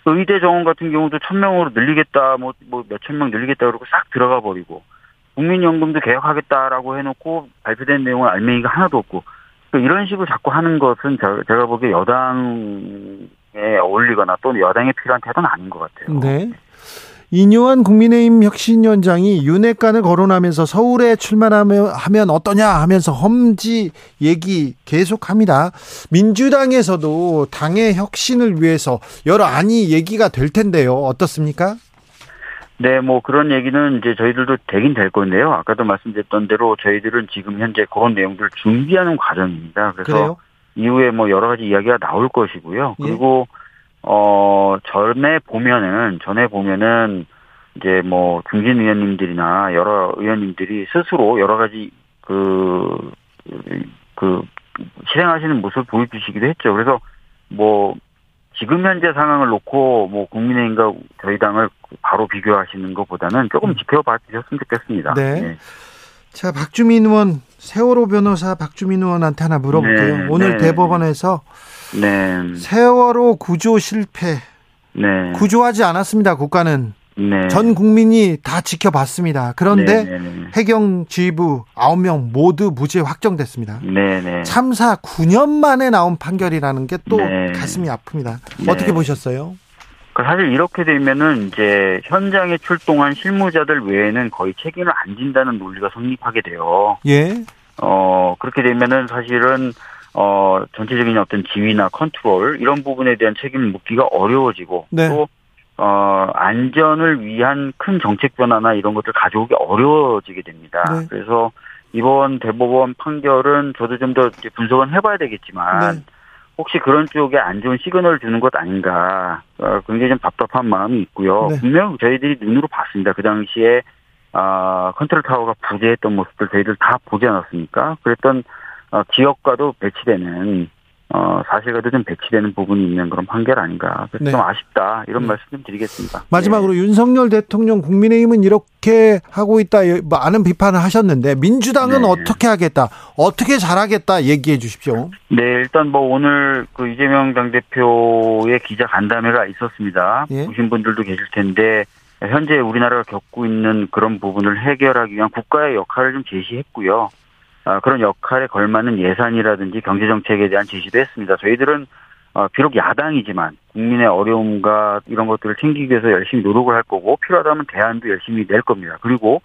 의대 정원 같은 경우도 천 명으로 늘리겠다, 뭐, 뭐 몇천 명 늘리겠다 그러고 싹 들어가 버리고, 국민연금도 개혁하겠다라고 해놓고 발표된 내용은 알맹이가 하나도 없고, 이런 식으로 자꾸 하는 것은 제가 보기에 여당에 어울리거나 또는 여당에 필요한 태도는 아닌 것 같아요. 네. 이뇨한 국민의힘 혁신위원장이 윤핵관을 거론하면서 서울에 출마하면 어떠냐 하면서 험지 얘기 계속합니다. 민주당에서도 당의 혁신을 위해서 여러 안이 얘기가 될 텐데요. 어떻습니까? 네, 뭐 그런 얘기는 이제 저희들도 되긴 될 건데요. 아까도 말씀드렸던 대로 저희들은 지금 현재 그런 내용들을 준비하는 과정입니다. 그래서 그래요? 이후에 뭐 여러 가지 이야기가 나올 것이고요. 예. 그리고 예. 어, 전에 보면은, 전에 보면은, 이제 뭐, 중진 의원님들이나 여러 의원님들이 스스로 여러 가지 그, 그, 실행하시는 모습을 보여주시기도 했죠. 그래서 뭐, 지금 현재 상황을 놓고 뭐 국민의힘과 저희 당을 바로 비교하시는 것보다는 조금 음. 지켜봐 주셨으면 좋겠습니다. 네. 네. 자, 박주민 의원, 세월호 변호사 박주민 의원한테 하나 물어볼게요. 네, 오늘 네. 대법원에서 네. 세월호 구조 실패. 네. 구조하지 않았습니다. 국가는. 네. 전 국민이 다 지켜봤습니다. 그런데 네. 해경 지휘부 9명 모두 무죄 확정됐습니다. 참사 9년 만에 나온 판결이라는 게 또 가슴이 아픕니다. 어떻게 보셨어요? 그 사실 이렇게 되면은 이제 현장에 출동한 실무자들 외에는 거의 책임을 안 진다는 논리가 성립하게 돼요. 예. 어, 그렇게 되면은 사실은 어, 전체적인 어떤 지위나 컨트롤 이런 부분에 대한 책임을 묻기가 어려워지고 네. 또 어, 안전을 위한 큰 정책 변화나 이런 것들 가져오기 어려워지게 됩니다. 네. 그래서 이번 대법원 판결은 저도 좀 더 분석은 해봐야 되겠지만 네. 혹시 그런 쪽에 안 좋은 시그널을 주는 것 아닌가 어, 굉장히 좀 답답한 마음이 있고요. 네. 분명 저희들이 눈으로 봤습니다. 그 당시에 아 컨트롤 타워가 부재했던 모습들 저희들 다 보지 않았습니까? 그랬던 어, 기업과도 배치되는 어, 사실과도 좀 배치되는 부분이 있는 그런 판결 아닌가. 그래서 네. 좀 아쉽다. 이런 네. 말씀 좀 드리겠습니다. 마지막으로 네. 윤석열 대통령 국민의힘은 이렇게 하고 있다. 많은 비판을 하셨는데 민주당은 네. 어떻게 하겠다. 어떻게 잘하겠다. 얘기해 주십시오. 네, 일단 뭐 오늘 그 이재명 당대표의 기자 간담회가 있었습니다. 예. 보신 분들도 계실 텐데 현재 우리나라가 겪고 있는 그런 부분을 해결하기 위한 국가의 역할을 좀 제시했고요. 아, 그런 역할에 걸맞는 예산이라든지 경제정책에 대한 제시도 했습니다. 저희들은 어, 비록 야당이지만 국민의 어려움과 이런 것들을 챙기기 위해서 열심히 노력을 할 거고 필요하다면 대안도 열심히 낼 겁니다. 그리고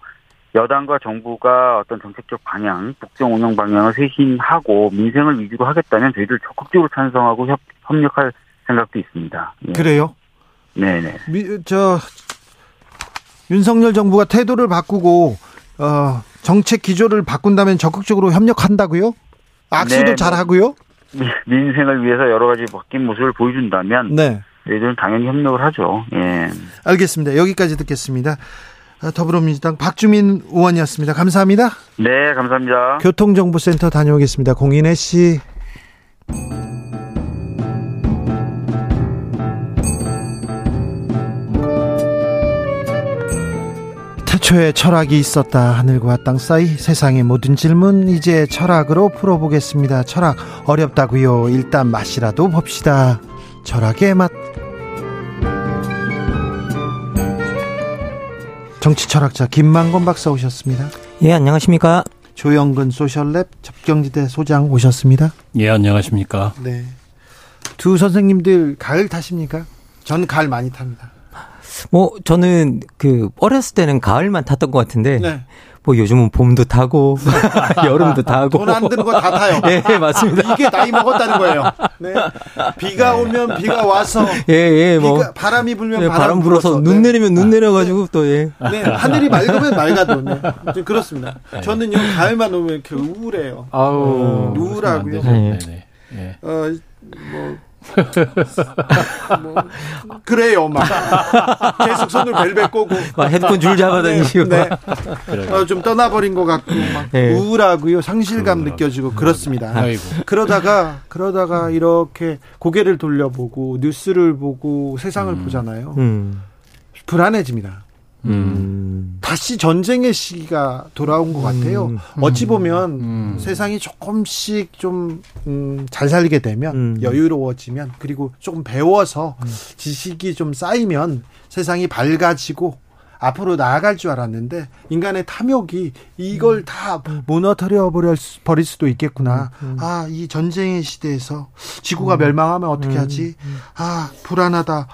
여당과 정부가 어떤 정책적 방향, 국정 운영 방향을 쇄신하고 민생을 위주로 하겠다면 저희들 적극적으로 찬성하고 협, 협력할 생각도 있습니다. 예. 그래요? 네네. 미, 저 윤석열 정부가 태도를 바꾸고 어, 정책 기조를 바꾼다면 적극적으로 협력한다고요? 악수도 네, 잘하고요? 민생을 위해서 여러 가지 바뀐 모습을 보여준다면 네. 저희들은 당연히 협력을 하죠. 예. 알겠습니다. 여기까지 듣겠습니다. 아, 더불어민주당 박주민 의원이었습니다. 감사합니다. 네, 감사합니다. 교통정보센터 다녀오겠습니다. 공인혜 씨. 태초에 철학이 있었다. 하늘과 땅 사이 세상의 모든 질문 이제 철학으로 풀어보겠습니다. 철학 어렵다고요. 일단 맛이라도 봅시다. 철학의 맛. 정치 철학자 김만건 박사 오셨습니다. 예, 안녕하십니까? 조영근 소셜랩 접경지대 소장 오셨습니다. 예, 안녕하십니까? 네. 두 선생님들 가을 타십니까? 전 가을 많이 탑니다. 뭐 저는 그 어렸을 때는 가을만 탔던 것 같은데 네. 뭐 요즘은 봄도 타고 여름도 타고 돈 안 드는 거 다 타요. 예, 네, 맞습니다. 이게 나이 먹었다는 거예요. 네. 비가 네. 오면 비가 와서 예, 예, 뭐 비가, 바람이 불면 예, 바람, 바람 불어서 눈 네. 내리면 눈 내려 가지고 또 예. 네, 하늘이 맑으면 맑아도 네. 그렇습니다. 네. 저는요 가을만 오면 이렇게 우울해요. 아우 우울하고요. 네. 네. 어, 뭐 뭐, 그래요, 막. 계속 손을 벨벨 꼬고. 막 헤드폰 줄 잡아다니고. 네. 네. 어, 좀 떠나버린 것 같고, 막. 네. 우울하고요. 상실감 그러구나. 느껴지고, 그렇습니다. 아이고. 그러다가, 그러다가 이렇게 고개를 돌려보고, 뉴스를 보고, 세상을 음. 보잖아요. 음. 불안해집니다. 음. 다시 전쟁의 시기가 돌아온 것 같아요. 음. 어찌 보면 음. 세상이 조금씩 좀잘 음, 살게 되면 음. 여유로워지면 그리고 조금 배워서 음. 지식이 좀 쌓이면 세상이 밝아지고 앞으로 나아갈 줄 알았는데 인간의 탐욕이 이걸 음. 다 무너뜨려 버릴 수도 있겠구나. 음, 음. 아, 이 전쟁의 시대에서 지구가 멸망하면 어떻게 하지? 아, 불안하다.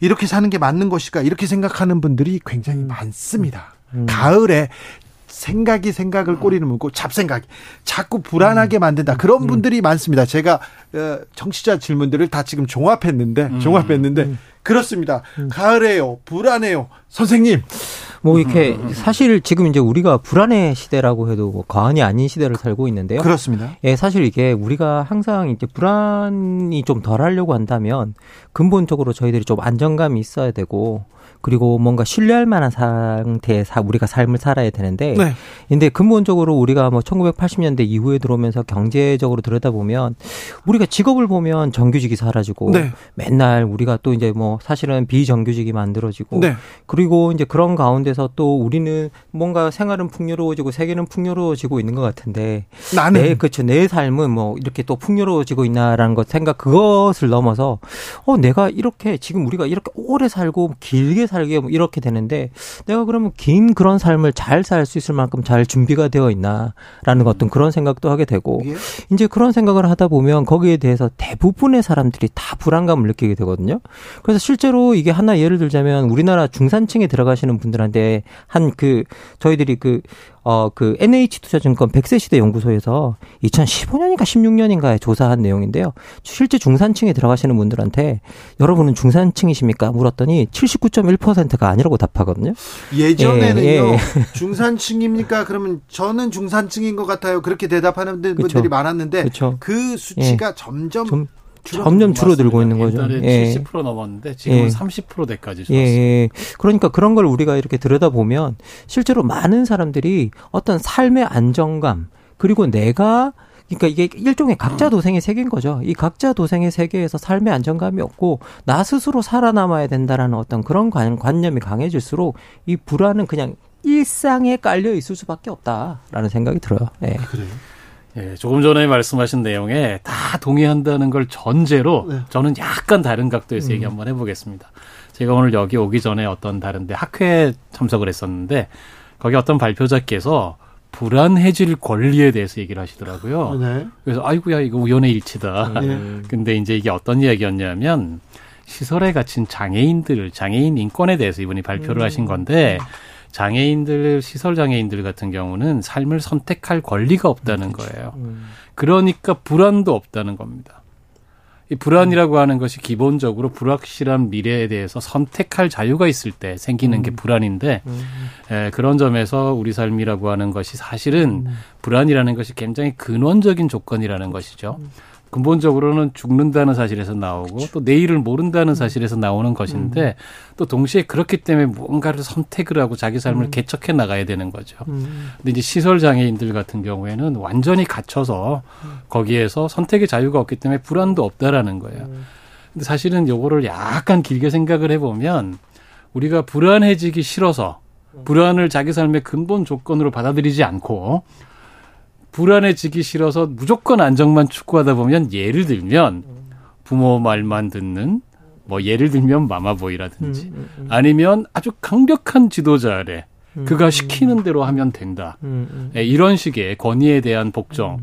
이렇게 사는 게 맞는 것일까? 이렇게 생각하는 분들이 굉장히 많습니다. 가을에 생각이 생각을 꼬리를 물고 잡생각이 자꾸 불안하게 만든다. 그런 분들이 많습니다. 제가 어, 정치자 질문들을 다 지금 종합했는데 종합했는데 그렇습니다. 음. 가을에요. 불안해요. 선생님. 뭐 이렇게 사실 지금 이제 우리가 불안의 시대라고 해도 뭐 과언이 아닌 시대를 살고 있는데요. 그렇습니다. 예, 사실 이게 우리가 항상 이제 불안이 좀 덜 하려고 한다면 근본적으로 저희들이 좀 안정감이 있어야 되고 그리고 뭔가 신뢰할 만한 상태의 사, 우리가 삶을 살아야 되는데 네. 근데 근본적으로 우리가 뭐 1980년대 이후에 들어오면서 경제적으로 들여다보면 우리가 직업을 보면 정규직이 사라지고 네. 맨날 우리가 또 이제 뭐 사실은 비정규직이 만들어지고 네. 그리고 이제 그런 가운데서 또 우리는 뭔가 생활은 풍요로워지고 세계는 풍요로워지고 있는 것 같은데 나는 내 그렇죠 내 삶은 뭐 이렇게 또 풍요로워지고 있나라는 것 생각 그것을 넘어서 어 내가 이렇게 지금 우리가 이렇게 오래 살고 길게 살 게뭐 이렇게 되는데 내가 그러면 긴 그런 삶을 잘 살 수 있을 만큼 잘 준비가 되어 있나라는 어떤 그런 생각도 하게 되고 예. 이제 그런 생각을 하다 보면 거기에 대해서 대부분의 사람들이 다 불안감을 느끼게 되거든요. 그래서 실제로 이게 하나 예를 들자면 우리나라 중산층에 들어가시는 분들한테 한 그 저희들이 그 어, 그 NH투자증권 100세 시대 연구소에서 2015년인가 16년인가에 조사한 내용인데요. 실제 중산층에 들어가시는 분들한테 여러분은 중산층이십니까? 물었더니 79.1%가 아니라고 답하거든요. 예전에는요. 예, 예. 중산층입니까? 그러면 저는 중산층인 것 같아요. 그렇게 대답하는 분들이 그쵸. 많았는데 그쵸. 그 수치가 예. 점점 좀, 점점 줄어들고 있는 거죠. 예. 70% 넘었는데 지금은 예. 30%대까지 줄었어요. 예. 그러니까 그런 걸 우리가 이렇게 들여다보면 실제로 많은 사람들이 어떤 삶의 안정감 그리고 내가 그러니까 이게 일종의 각자 도생의 세계인 거죠. 이 각자 도생의 세계에서 삶의 안정감이 없고 나 스스로 살아남아야 된다라는 어떤 그런 관, 관념이 강해질수록 이 불안은 그냥 일상에 깔려 있을 수밖에 없다라는 생각이 들어요. 예. 그래요. 예, 조금 전에 말씀하신 내용에 다 동의한다는 걸 전제로 네. 저는 약간 다른 각도에서 음. 얘기 한번 해보겠습니다. 제가 오늘 여기 오기 전에 어떤 다른데 학회에 참석을 했었는데 거기 어떤 발표자께서 불안해질 권리에 대해서 얘기를 하시더라고요. 네. 그래서 아이고야 이거 우연의 일치다. 네. 근데 이제 이게 어떤 이야기였냐면 시설에 갇힌 장애인들, 장애인 인권에 대해서 이분이 발표를 음. 하신 건데 장애인들 시설 장애인들 같은 경우는 삶을 선택할 권리가 없다는 거예요. 음. 그러니까 불안도 없다는 겁니다. 이 불안이라고 하는 것이 기본적으로 불확실한 미래에 대해서 선택할 자유가 있을 때 생기는 게 음. 불안인데 에, 그런 점에서 우리 삶이라고 하는 것이 사실은 불안이라는 것이 굉장히 근원적인 조건이라는 것이죠. 근본적으로는 죽는다는 사실에서 나오고 또 내일을 모른다는 사실에서 나오는 것인데 음. 또 동시에 그렇기 때문에 무언가를 선택을 하고 자기 삶을 음. 개척해 나가야 되는 거죠. 음. 근데 이제 시설 장애인들 같은 경우에는 완전히 갇혀서 거기에서 선택의 자유가 없기 때문에 불안도 없다라는 거예요. 근데 사실은 요거를 약간 길게 생각을 해 보면 우리가 불안해지기 싫어서 불안을 자기 삶의 근본 조건으로 받아들이지 않고 불안해지기 싫어서 무조건 안정만 추구하다 보면 예를 들면 부모 말만 듣는 뭐 예를 들면 마마보이라든지 음, 음, 음. 아니면 아주 강력한 지도자 아래 그가 시키는 대로 하면 된다. 네, 이런 식의 권위에 대한 복종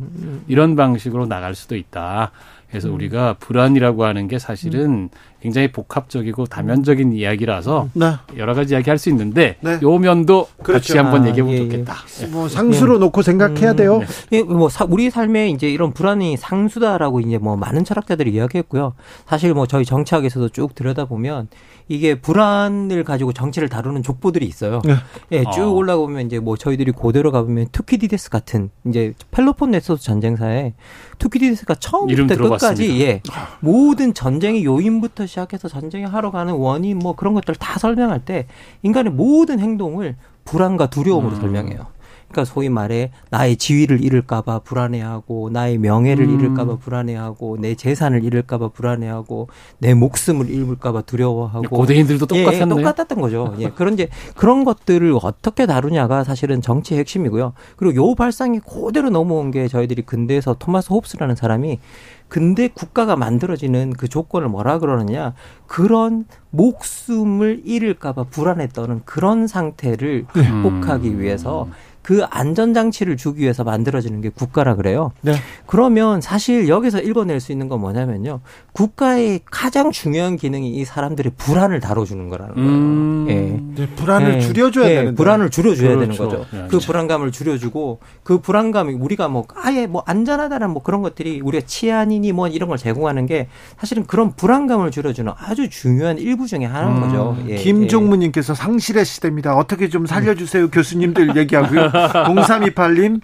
이런 방식으로 나갈 수도 있다. 그래서 우리가 불안이라고 하는 게 사실은 굉장히 복합적이고 다면적인 이야기라서 네. 여러 가지 이야기 할 수 있는데 네. 요 면도 그렇죠. 같이 한번 얘기해 보면 아, 예, 예. 좋겠다. 예. 뭐 상수로 예. 놓고 생각해야 음, 돼요. 네. 예, 뭐 사, 우리 삶에 이제 이런 불안이 상수다라고 이제 뭐 많은 철학자들이 이야기했고요. 사실 뭐 저희 정치학에서도 쭉 들여다 보면 이게 불안을 가지고 정치를 다루는 족보들이 있어요. 네. 예, 쭉 아. 올라가보면 이제 뭐 저희들이 고대로 가보면 투키디데스 같은 이제 펠로폰네소스 전쟁사에 투키디데스가 처음부터 끝까지 예, 모든 전쟁의 요인부터 시작해서 전쟁에 하러 가는 원인 뭐 그런 것들 다 설명할 때 인간의 모든 행동을 불안과 두려움으로 음. 설명해요. 그러니까 소위 말해 나의 지위를 잃을까봐 불안해하고 나의 명예를 음. 잃을까봐 불안해하고 내 재산을 잃을까봐 불안해하고 내 목숨을 잃을까봐 두려워하고 고대인들도 똑같았네. 예, 똑같았던 거죠. 예, 그런 이제 그런 것들을 어떻게 다루냐가 사실은 정치의 핵심이고요. 그리고 요 발상이 그대로 넘어온 게 저희들이 근대에서 토마스 홉스라는 사람이 근데 국가가 만들어지는 그 조건을 뭐라 그러느냐 그런 목숨을 잃을까봐 떠는 그런 상태를 네. 극복하기 음. 위해서 그 안전장치를 주기 위해서 만들어지는 게 국가라 그래요. 네. 그러면 사실 여기서 읽어낼 수 있는 건 뭐냐면요. 국가의 가장 중요한 기능이 이 사람들의 불안을 다뤄주는 거라는 거예요. 음. 예. 네, 불안을 네. 줄여줘야 네. 되는 불안을 줄여줘야 그렇죠. 되는 거죠. 네. 그 불안감을 줄여주고 그 불안감이 우리가 뭐 아예 뭐 안전하다는 뭐 그런 것들이 우리가 치안이니 뭐 이런 걸 제공하는 게 사실은 그런 불안감을 줄여주는 아주 중요한 일부 중에 하나인 음. 거죠. 예. 김종무님께서 상실의 시대입니다. 어떻게 좀 살려주세요, 교수님들 얘기하고요. 0328님,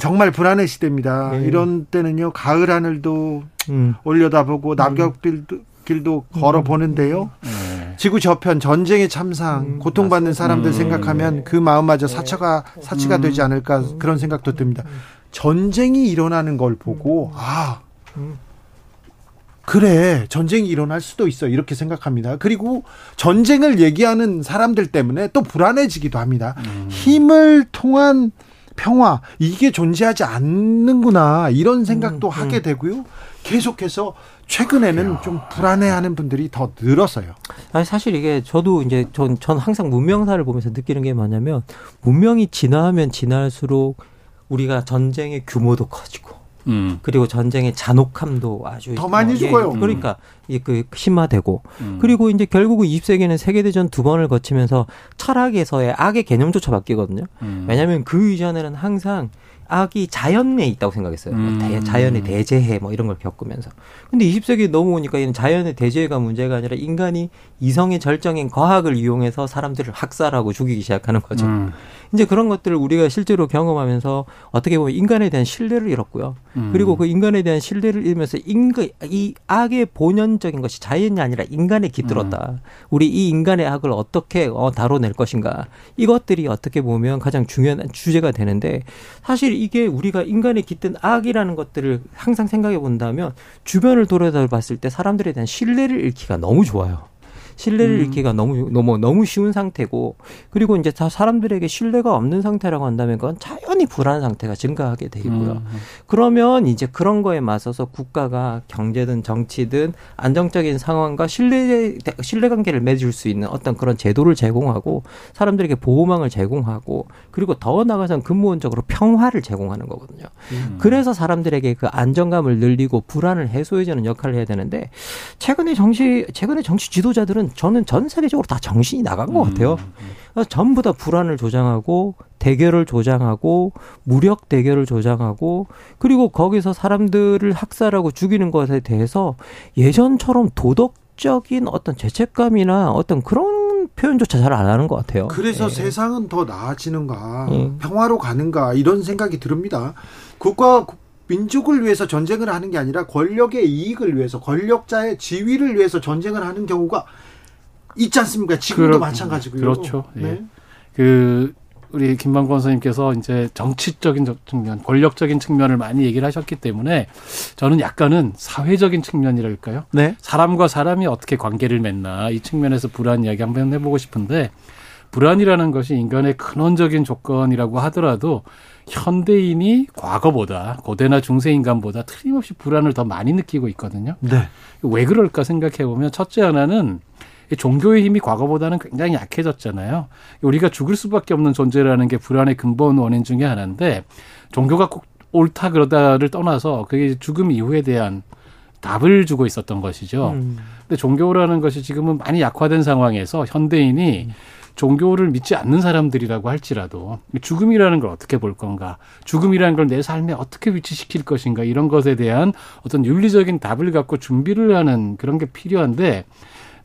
정말 불안의 시대입니다. 네. 이런 때는요, 가을 하늘도 음. 올려다보고 낙엽길도 길도 걸어 보는데요. 네. 지구 저편 전쟁의 참상 음, 고통받는 사람들 음. 생각하면 그 마음마저 사처가 사치가 되지 않을까 그런 생각도 듭니다. 전쟁이 일어나는 걸 보고 아 그래 전쟁이 일어날 수도 있어 이렇게 생각합니다. 그리고 전쟁을 얘기하는 사람들 때문에 또 불안해지기도 합니다. 음. 힘을 통한 평화 이게 존재하지 않는구나 이런 생각도 음, 음. 하게 되고요. 계속해서 최근에는 좀 불안해하는 분들이 더 늘었어요. 아니 사실 이게 저도 이제 전, 전 항상 문명사를 보면서 느끼는 게 뭐냐면 문명이 진화하면 진화할수록 우리가 전쟁의 규모도 커지고 음. 그리고 전쟁의 잔혹함도 아주 더 많이 뭐, 죽어요. 예, 그러니까 그 심화되고 음. 그리고 이제 결국은 20세기는 세계 대전 두 번을 거치면서 철학에서의 악의 개념조차 바뀌거든요. 음. 왜냐하면 그 이전에는 항상 악이 자연에 있다고 생각했어요. 뭐 음. 대, 자연의 대재해 뭐 이런 걸 겪으면서. 근데 20세기 넘어오니까 이는 자연의 대재해가 문제가 아니라 인간이 이성의 절정인 과학을 이용해서 사람들을 학살하고 죽이기 시작하는 거죠. 음. 이제 그런 것들을 우리가 실제로 경험하면서 어떻게 보면 인간에 대한 신뢰를 잃었고요. 음. 그리고 그 인간에 대한 신뢰를 잃으면서 인간 이 악의 본연적인 것이 자연이 아니라 인간에 깃들었다. 음. 우리 이 인간의 악을 어떻게 어, 다뤄낼 것인가. 이것들이 어떻게 보면 가장 중요한 주제가 되는데 사실 이게 우리가 인간에 깃든 악이라는 것들을 항상 생각해 본다면 주변을 돌아다 봤을 때 사람들에 대한 신뢰를 잃기가 너무 좋아요. 신뢰를 음. 잃기가 너무 너무 너무 쉬운 상태고 그리고 이제 다 사람들에게 신뢰가 없는 상태라고 한다면 그건 자연히 불안 상태가 증가하게 돼 있고요. 음. 그러면 이제 그런 거에 맞서서 국가가 경제든 정치든 안정적인 상황과 신뢰 신뢰 관계를 맺을 수 있는 어떤 그런 제도를 제공하고 사람들에게 보호망을 제공하고 그리고 더 나아가서는 근본적으로 평화를 제공하는 거거든요. 음. 그래서 사람들에게 그 안정감을 늘리고 불안을 해소해주는 역할을 해야 되는데 최근에 정치 최근에 정치 지도자들은 저는 전 세계적으로 다 정신이 나간 것 같아요. 음, 음. 그러니까 전부 다 불안을 조장하고 대결을 조장하고 무력 대결을 조장하고 그리고 거기서 사람들을 학살하고 죽이는 것에 대해서 예전처럼 도덕적인 어떤 죄책감이나 어떤 그런 표현조차 잘 안 하는 것 같아요. 그래서 네. 세상은 더 나아지는가, 네. 평화로 가는가 이런 생각이 듭니다. 국가 민족을 위해서 전쟁을 하는 게 아니라 권력의 이익을 위해서 권력자의 지위를 위해서 전쟁을 하는 경우가 있지 않습니까? 지금도 그렇, 마찬가지고요. 그렇죠. 예. 네. 그 우리 김만권 선생님께서 이제 정치적인 측면, 권력적인 측면을 많이 얘기를 하셨기 때문에 저는 약간은 사회적인 측면이랄까요? 네. 사람과 사람이 어떻게 관계를 맺나 이 측면에서 불안 이야기 한번 해보고 싶은데 불안이라는 것이 인간의 근원적인 조건이라고 하더라도 현대인이 과거보다 고대나 중세 인간보다 틀림없이 불안을 더 많이 느끼고 있거든요. 네. 왜 그럴까 생각해 보면 첫째 하나는 종교의 힘이 과거보다는 굉장히 약해졌잖아요. 우리가 죽을 수밖에 없는 존재라는 게 불안의 근본 원인 중에 하나인데 종교가 꼭 옳다 그러다를 떠나서 그게 죽음 이후에 대한 답을 주고 있었던 것이죠. 음. 근데 종교라는 것이 지금은 많이 약화된 상황에서 현대인이 음. 종교를 믿지 않는 사람들이라고 할지라도 죽음이라는 걸 어떻게 볼 건가, 죽음이라는 걸 내 삶에 어떻게 위치시킬 것인가 이런 것에 대한 어떤 윤리적인 답을 갖고 준비를 하는 그런 게 필요한데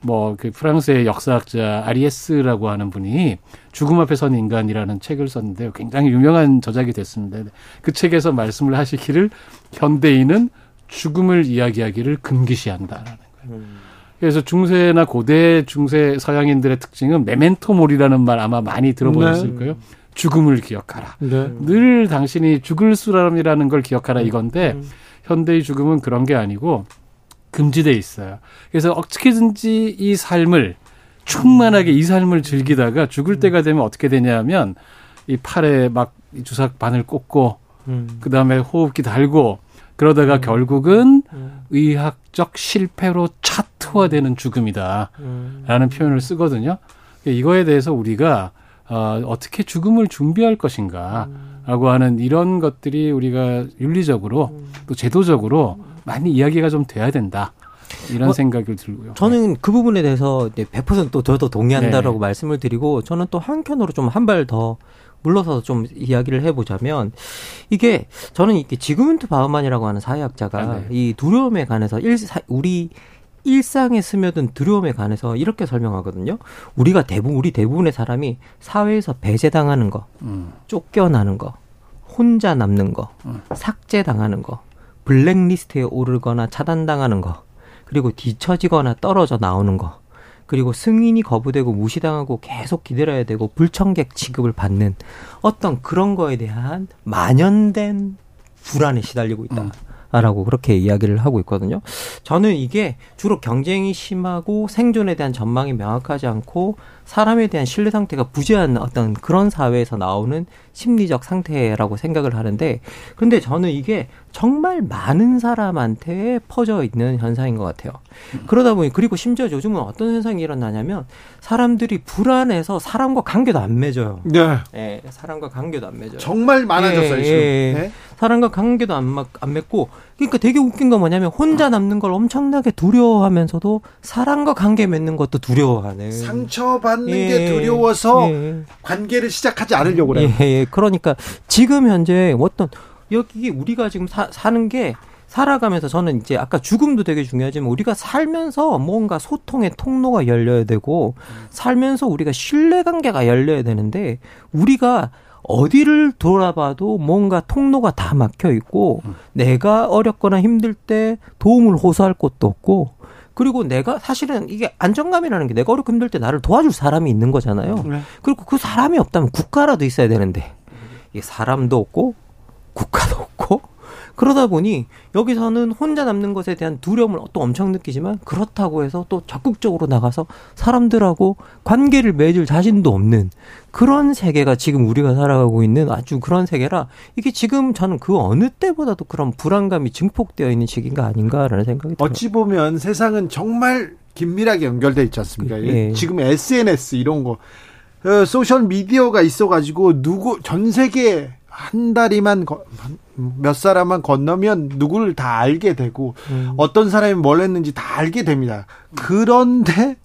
뭐 그 프랑스의 역사학자 아리에스라고 하는 분이 죽음 앞에 선 인간이라는 책을 썼는데 굉장히 유명한 저작이 됐습니다. 그 책에서 말씀을 하시기를 현대인은 죽음을 이야기하기를 금기시한다라는 거예요. 음. 그래서 중세나 고대 중세 서양인들의 특징은 메멘토 몰이라는 말 아마 많이 들어보셨을 네. 거예요. 죽음을 기억하라. 네. 늘 당신이 죽을 수람이라는 걸 기억하라 이건데 음. 현대의 죽음은 그런 게 아니고 금지돼 있어요. 그래서 어떻게든지 이 삶을 충만하게 이 삶을 즐기다가 죽을 때가 되면 어떻게 되냐면 이 팔에 막 주삭 바늘 꽂고 음. 그 다음에 호흡기 달고 그러다가 음. 결국은 음. 의학적 실패로 차트화되는 죽음이다라는 음. 표현을 쓰거든요. 이거에 대해서 우리가 어, 어떻게 죽음을 준비할 것인가라고 하는 이런 것들이 우리가 윤리적으로 또 제도적으로 많이 이야기가 좀 돼야 된다. 이런 뭐, 생각이 들고요. 저는 그 부분에 대해서 100% 저도 동의한다라고 네. 말씀을 드리고 저는 또 한편으로 좀 한 발 더 물러서 좀 이야기를 해보자면 이게 저는 이게 지그문트 바우만이라고 하는 사회학자가 아, 네. 이 두려움에 관해서 일, 우리 일상에 스며든 두려움에 관해서 이렇게 설명하거든요. 우리가 대부분 우리 대부분의 사람이 사회에서 배제당하는 거, 음. 쫓겨나는 거, 혼자 남는 거, 음. 삭제당하는 거, 블랙리스트에 오르거나 차단당하는 거, 그리고 뒤처지거나 떨어져 나오는 거, 그리고 승인이 거부되고 무시당하고 계속 기다려야 되고 불청객 취급을 받는 어떤 그런 거에 대한 만연된 불안에 시달리고 있다. 음. 라고 그렇게 이야기를 하고 있거든요. 저는 이게 주로 경쟁이 심하고 생존에 대한 전망이 명확하지 않고 사람에 대한 신뢰 상태가 부재한 어떤 그런 사회에서 나오는 심리적 상태라고 생각을 하는데 근데 저는 이게 정말 많은 사람한테 퍼져 있는 현상인 것 같아요. 그러다 보니 그리고 심지어 요즘은 어떤 현상이 일어나냐면 사람들이 불안해서 사람과 관계도 안 맺어요. 네. 네 사람과 관계도 안 맺어요. 정말 많아졌어요 예, 지금. 예, 네? 사람과 관계도 안, 막, 안 맺고 그러니까 되게 웃긴 건 뭐냐면 혼자 남는 걸 엄청나게 두려워하면서도 사람과 관계 맺는 것도 두려워하는. 상처받 는 예, 게 두려워서 예. 관계를 시작하지 않으려고 그래요. 예, 예. 그러니까 지금 현재 어떤 여기 우리가 지금 사, 사는 게 살아가면서 저는 이제 아까 죽음도 되게 중요하지만 우리가 살면서 뭔가 소통의 통로가 열려야 되고 살면서 우리가 신뢰 관계가 열려야 되는데 우리가 어디를 돌아봐도 뭔가 통로가 다 막혀 있고 내가 어렵거나 힘들 때 도움을 호소할 곳도 없고 그리고 내가 사실은 이게 안정감이라는 게 내가 어렵고 힘들 때 나를 도와줄 사람이 있는 거잖아요. 네. 그리고 그 사람이 없다면 국가라도 있어야 되는데 이게 사람도 없고 국가도 없고 그러다 보니 여기서는 혼자 남는 것에 대한 두려움을 또 엄청 느끼지만 그렇다고 해서 또 적극적으로 나가서 사람들하고 관계를 맺을 자신도 없는 그런 세계가 지금 우리가 살아가고 있는 아주 그런 세계라 이게 지금 저는 그 어느 때보다도 그런 불안감이 증폭되어 있는 시기가 아닌가라는 생각이 들어요. 어찌 보면 세상은 정말 긴밀하게 연결돼 있지 않습니까? 예. 지금 SNS 이런 거 어, 소셜 미디어가 있어가지고 누구 전 세계 한 다리만 몇 사람만 건너면 누구를 다 알게 되고 음. 어떤 사람이 뭘 했는지 다 알게 됩니다. 그런데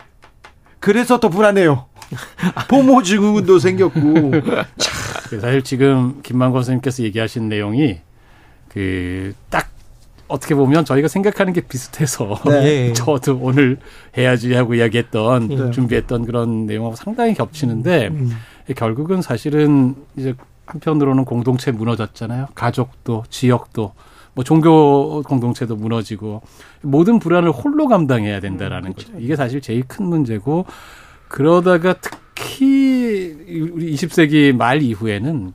그래서 더 불안해요. 보모 증후군도 생겼고. 사실 지금 김만권 선생님께서 얘기하신 내용이 그 딱 어떻게 보면 저희가 생각하는 게 비슷해서 네. 저도 오늘 해야지 하고 이야기했던 네. 준비했던 그런 내용하고 상당히 겹치는데 음. 결국은 사실은 이제 한편으로는 공동체 무너졌잖아요. 가족도, 지역도, 뭐 종교 공동체도 무너지고 모든 불안을 홀로 감당해야 된다라는 음, 그렇죠. 거죠. 이게 사실 제일 큰 문제고 그러다가 특히 우리 20세기 말 이후에는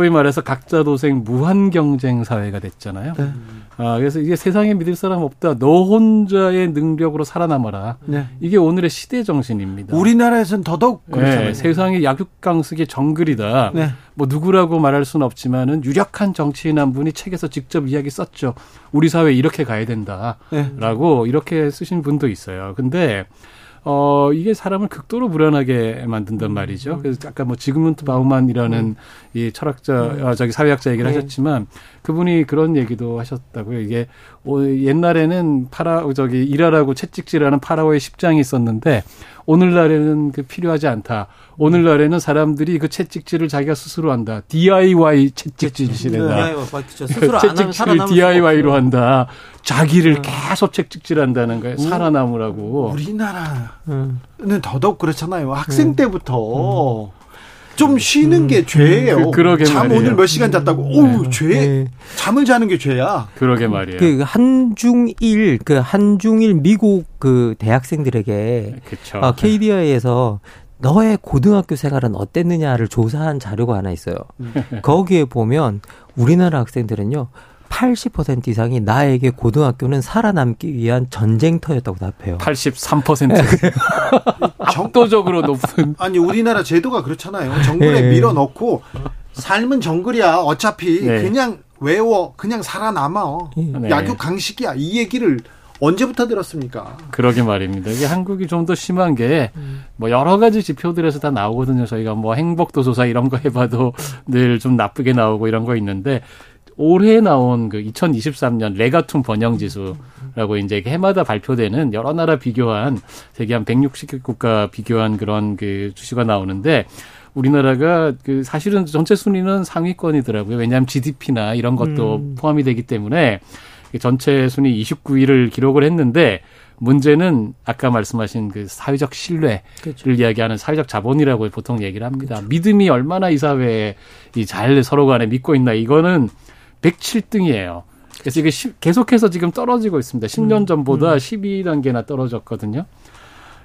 소위 말해서 각자 도생 무한 경쟁 사회가 됐잖아요. 네. 아, 그래서 이게 세상에 믿을 사람 없다. 너 혼자의 능력으로 살아남아라. 네. 이게 오늘의 시대 정신입니다. 우리나라에서는 더더욱 그렇잖아요. 네, 세상에 약육강식의 정글이다. 네. 뭐 누구라고 말할 수는 없지만은 유력한 정치인 한 분이 책에서 직접 이야기 썼죠. 우리 사회 이렇게 가야 된다라고 네. 이렇게 쓰신 분도 있어요. 근데 어, 이게 사람을 극도로 불안하게 만든단 말이죠. 음. 그래서 아까 뭐 지그문트 바우만이라는 음. 이 철학자, 음. 아, 저기 사회학자 얘기를 네. 하셨지만 그분이 그런 얘기도 하셨다고요. 이게 어, 옛날에는 파라, 저기 일하라고 채찍질하는 파라오의 십장이 있었는데 오늘날에는 그 필요하지 않다. 오늘날에는 사람들이 그 채찍질을 자기가 스스로 한다. DIY 채찍질 시대다. 네. 채찍질을 DIY로 한다. 자기를 음. 계속 채찍질한다는 거예요. 살아남으라고. 우리나라는 음. 더더욱 그렇잖아요. 학생 음. 때부터. 음. 좀 쉬는 게 죄예요. 그, 러게잠 말이에요. 오늘 몇 시간 잤다고. 오, 네. 죄. 네. 잠을 자는 게 죄야. 그러게 말이에요. 그 한중일 그 한중일 미국 그 대학생들에게 그쵸. 어, KDI에서 너의 고등학교 생활은 어땠느냐를 조사한 자료가 하나 있어요. 음. 거기에 보면 우리나라 학생들은요. 80% 이상이 나에게 고등학교는 살아남기 위한 전쟁터였다고 답해요. 83%. 압도적으로 높은. 아니 우리나라 제도가 그렇잖아요. 정글에 네. 밀어넣고 삶은 정글이야. 어차피 네. 그냥 외워, 그냥 살아남아. 네. 약육 강식이야. 이 얘기를 언제부터 들었습니까? 그러게 말입니다. 이게 한국이 좀 더 심한 게, 뭐, 여러 가지 지표들에서 다 나오거든요. 저희가 뭐, 행복도 조사 이런 거 해봐도 늘 좀 나쁘게 나오고 이런 거 있는데, 올해 나온 그 2023년 레가툼 번영 지수라고 이제 해마다 발표되는 여러 나라 비교한 세계 한 160개 국가 비교한 그런 그 주시가 나오는데 우리나라가 그 사실은 전체 순위는 상위권이더라고요. 왜냐하면 GDP나 이런 것도 음. 포함이 되기 때문에 전체 순위 29위를 기록을 했는데 문제는 아까 말씀하신 그 사회적 신뢰를 그렇죠. 이야기하는 사회적 자본이라고 보통 얘기를 합니다. 그렇죠. 믿음이 얼마나 이 사회에 잘 서로 간에 믿고 있나 이거는 107등이에요. 그래서 이게 계속해서 지금 떨어지고 있습니다. 10년 음, 전보다 음. 12단계나 떨어졌거든요.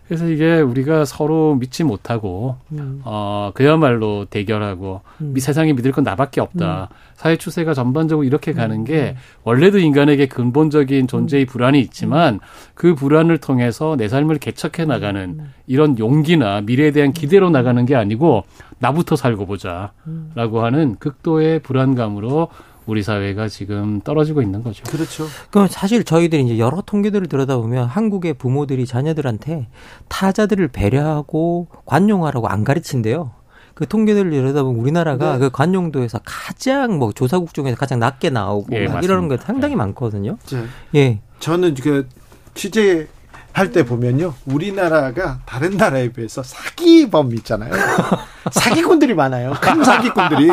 그래서 이게 우리가 서로 믿지 못하고 음. 어 그야말로 대결하고 음. 세상에 믿을 건 나밖에 없다. 음. 사회 추세가 전반적으로 이렇게 음. 가는 게 원래도 인간에게 근본적인 존재의 불안이 있지만 그 불안을 통해서 내 삶을 개척해 나가는 이런 용기나 미래에 대한 기대로 나가는 게 아니고 나부터 살고 보자라고 하는 극도의 불안감으로 우리 사회가 지금 떨어지고 있는 거죠. 그렇죠. 그럼 사실 저희들이 이제 여러 통계들을 들여다보면 한국의 부모들이 자녀들한테 타자들을 배려하고 관용하라고 안 가르친대요. 그 통계들을 들여다보면 우리나라가 네. 그 관용도에서 가장 뭐 조사국 중에서 가장 낮게 나오고 예, 이러는 게 상당히 네. 많거든요. 네. 예. 저는 그 취재 할 때 보면요. 우리나라가 다른 나라에 비해서 사기범 있잖아요. 사기꾼들이 많아요. 큰 사기꾼들이.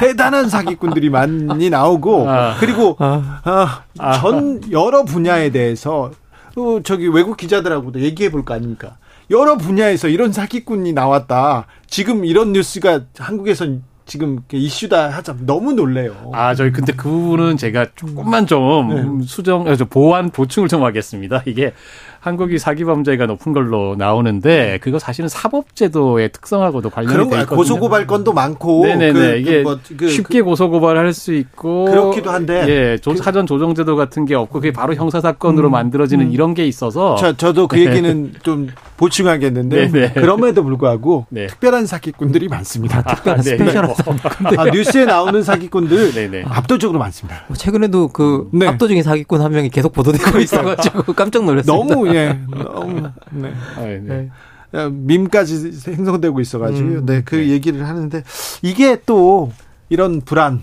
대단한 사기꾼들이 많이 나오고, 아. 그리고, 아, 아, 전 여러 분야에 대해서, 또 저기 외국 기자들하고도 얘기해 볼 거 아닙니까? 여러 분야에서 이런 사기꾼이 나왔다. 지금 이런 뉴스가 한국에선 지금 이슈다 하자 너무 놀래요. 아, 저희 근데 그 부분은 제가 조금만 좀 네. 수정, 보완 보충을 좀 하겠습니다. 이게 한국이 사기 범죄가 높은 걸로 나오는데 그거 사실은 사법제도의 특성하고도 관련이 돼 있거든요. 고소고발 건도 많고 네네네 그, 그 이게 뭐, 그, 쉽게 고소고발할 수 있고 그렇기도 한데 예 조, 사전 조정제도 같은 게 없고 그게 바로 형사 사건으로 음, 만들어지는 음. 이런 게 있어서 저, 저도 그 네. 얘기는 좀 보충하겠는데 네네. 그럼에도 불구하고 네. 특별한 사기꾼들이 많습니다. 아, 특별한 아, 스페셜한 사기꾼들 아, 뉴스에 나오는 사기꾼들 네네. 압도적으로 많습니다. 뭐 최근에도 그 네. 압도적인 사기꾼 한 명이 계속 보도되고 있어가지고 깜짝 놀랐습니다. 너무 예. 너무 네. 아, 네. 네. 밈까지 생성되고 있어가지고 음, 네, 그 네. 얘기를 하는데 이게 또 이런 불안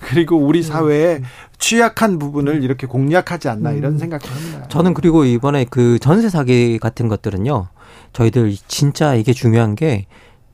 그리고 우리 음. 사회에 취약한 부분을 이렇게 공략하지 않나 이런 음. 생각도 합니다. 저는 그리고 이번에 그 전세 사기 같은 것들은요. 저희들 진짜 이게 중요한 게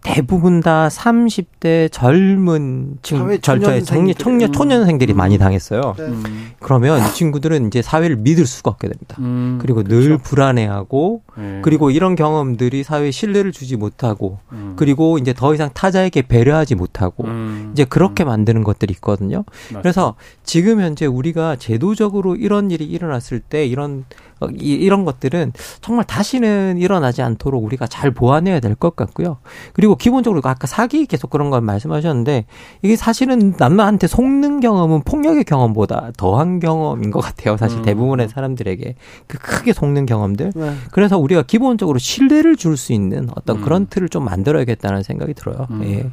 대부분 다 30대 젊은 친구, 절차의 청년, 청년, 초년생들이 음. 많이 당했어요. 네. 음. 그러면 이 친구들은 이제 사회를 믿을 수가 없게 됩니다. 음, 그리고 그렇죠. 늘 불안해하고, 네. 그리고 이런 경험들이 사회에 신뢰를 주지 못하고, 음. 그리고 이제 더 이상 타자에게 배려하지 못하고, 음. 이제 그렇게 음. 만드는 것들이 있거든요. 맞습니다. 그래서 지금 현재 우리가 제도적으로 이런 일이 일어났을 때 이런 어, 이, 런 것들은 정말 다시는 일어나지 않도록 우리가 잘 보완해야 될 것 같고요. 그리고 기본적으로 아까 사기 계속 그런 걸 말씀하셨는데 이게 사실은 남한테 속는 경험은 폭력의 경험보다 더한 경험인 것 같아요. 사실 음. 대부분의 사람들에게 그 크게 속는 경험들. 네. 그래서 우리가 기본적으로 신뢰를 줄 수 있는 어떤 음. 그런 틀을 좀 만들어야겠다는 생각이 들어요. 음. 예.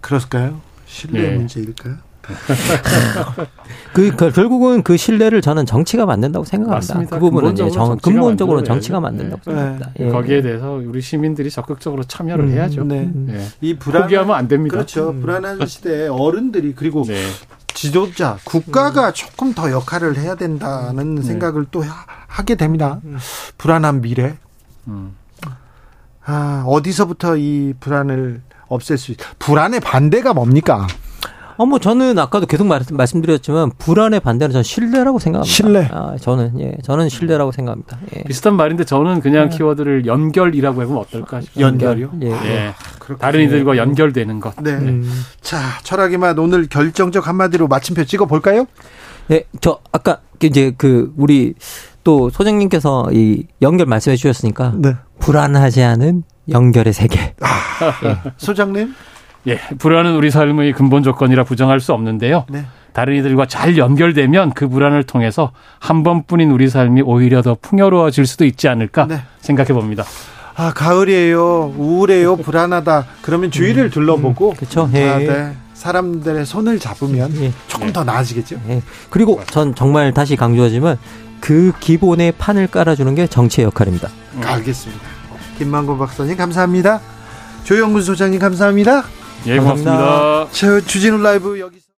그럴까요? 신뢰 네. 문제일까요? 그, 그, 결국은 그 신뢰를 저는 정치가 만든다고 생각합니다. 맞습니다. 그 부분은 근본적으로, 정, 정치가 근본적으로 정치가 만든다고 네. 생각합니다. 네. 예. 거기에 대해서 우리 시민들이 적극적으로 참여를 음, 해야죠. 네. 네. 이 불안 포기하면 안 됩니다. 그렇죠. 음. 불안한 시대에 어른들이 그리고 네. 지도자 국가가 음. 조금 더 역할을 해야 된다는 네. 생각을 또 하 게 됩니다. 음. 불안한 미래. 음. 아, 어디서부터 이 불안을 없앨 수 있, 불안의 반대가 뭡니까? 어, 뭐 저는 아까도 계속 말, 말씀드렸지만 불안의 반대는 저는 신뢰라고 생각합니다. 신뢰. 아, 저는 예, 저는 신뢰라고 생각합니다. 예. 비슷한 말인데 저는 그냥 네. 키워드를 연결이라고 해보면 어떨까 싶어요. 연결이요? 예. 예. 아, 다른 이들과 연결되는 것. 네. 음. 자, 철학의 맛 오늘 결정적 한마디로 마침표 찍어 볼까요? 네, 저 아까 이제 그 우리 또 소장님께서 이 연결 말씀해 주셨으니까 네. 불안하지 않은 연결의 세계. 아, 예. 소장님? 예, 불안은 우리 삶의 근본 조건이라 부정할 수 없는데요. 네. 다른 이들과 잘 연결되면 그 불안을 통해서 한 번뿐인 우리 삶이 오히려 더 풍요로워질 수도 있지 않을까 네. 생각해 봅니다. 아, 가을이에요. 우울해요. 불안하다. 그러면 주위를 음, 둘러보고. 음, 그렇죠. 예. 아, 네. 사람들의 손을 잡으면 예. 조금 예. 더 나아지겠죠. 예. 그리고 전 정말 다시 강조하지만 그 기본의 판을 깔아주는 게 정치의 역할입니다. 음. 알겠습니다. 김만곤 박사님 감사합니다. 조영근 소장님 감사합니다. 예, 고맙습니다. 저 주진우 라이브 여기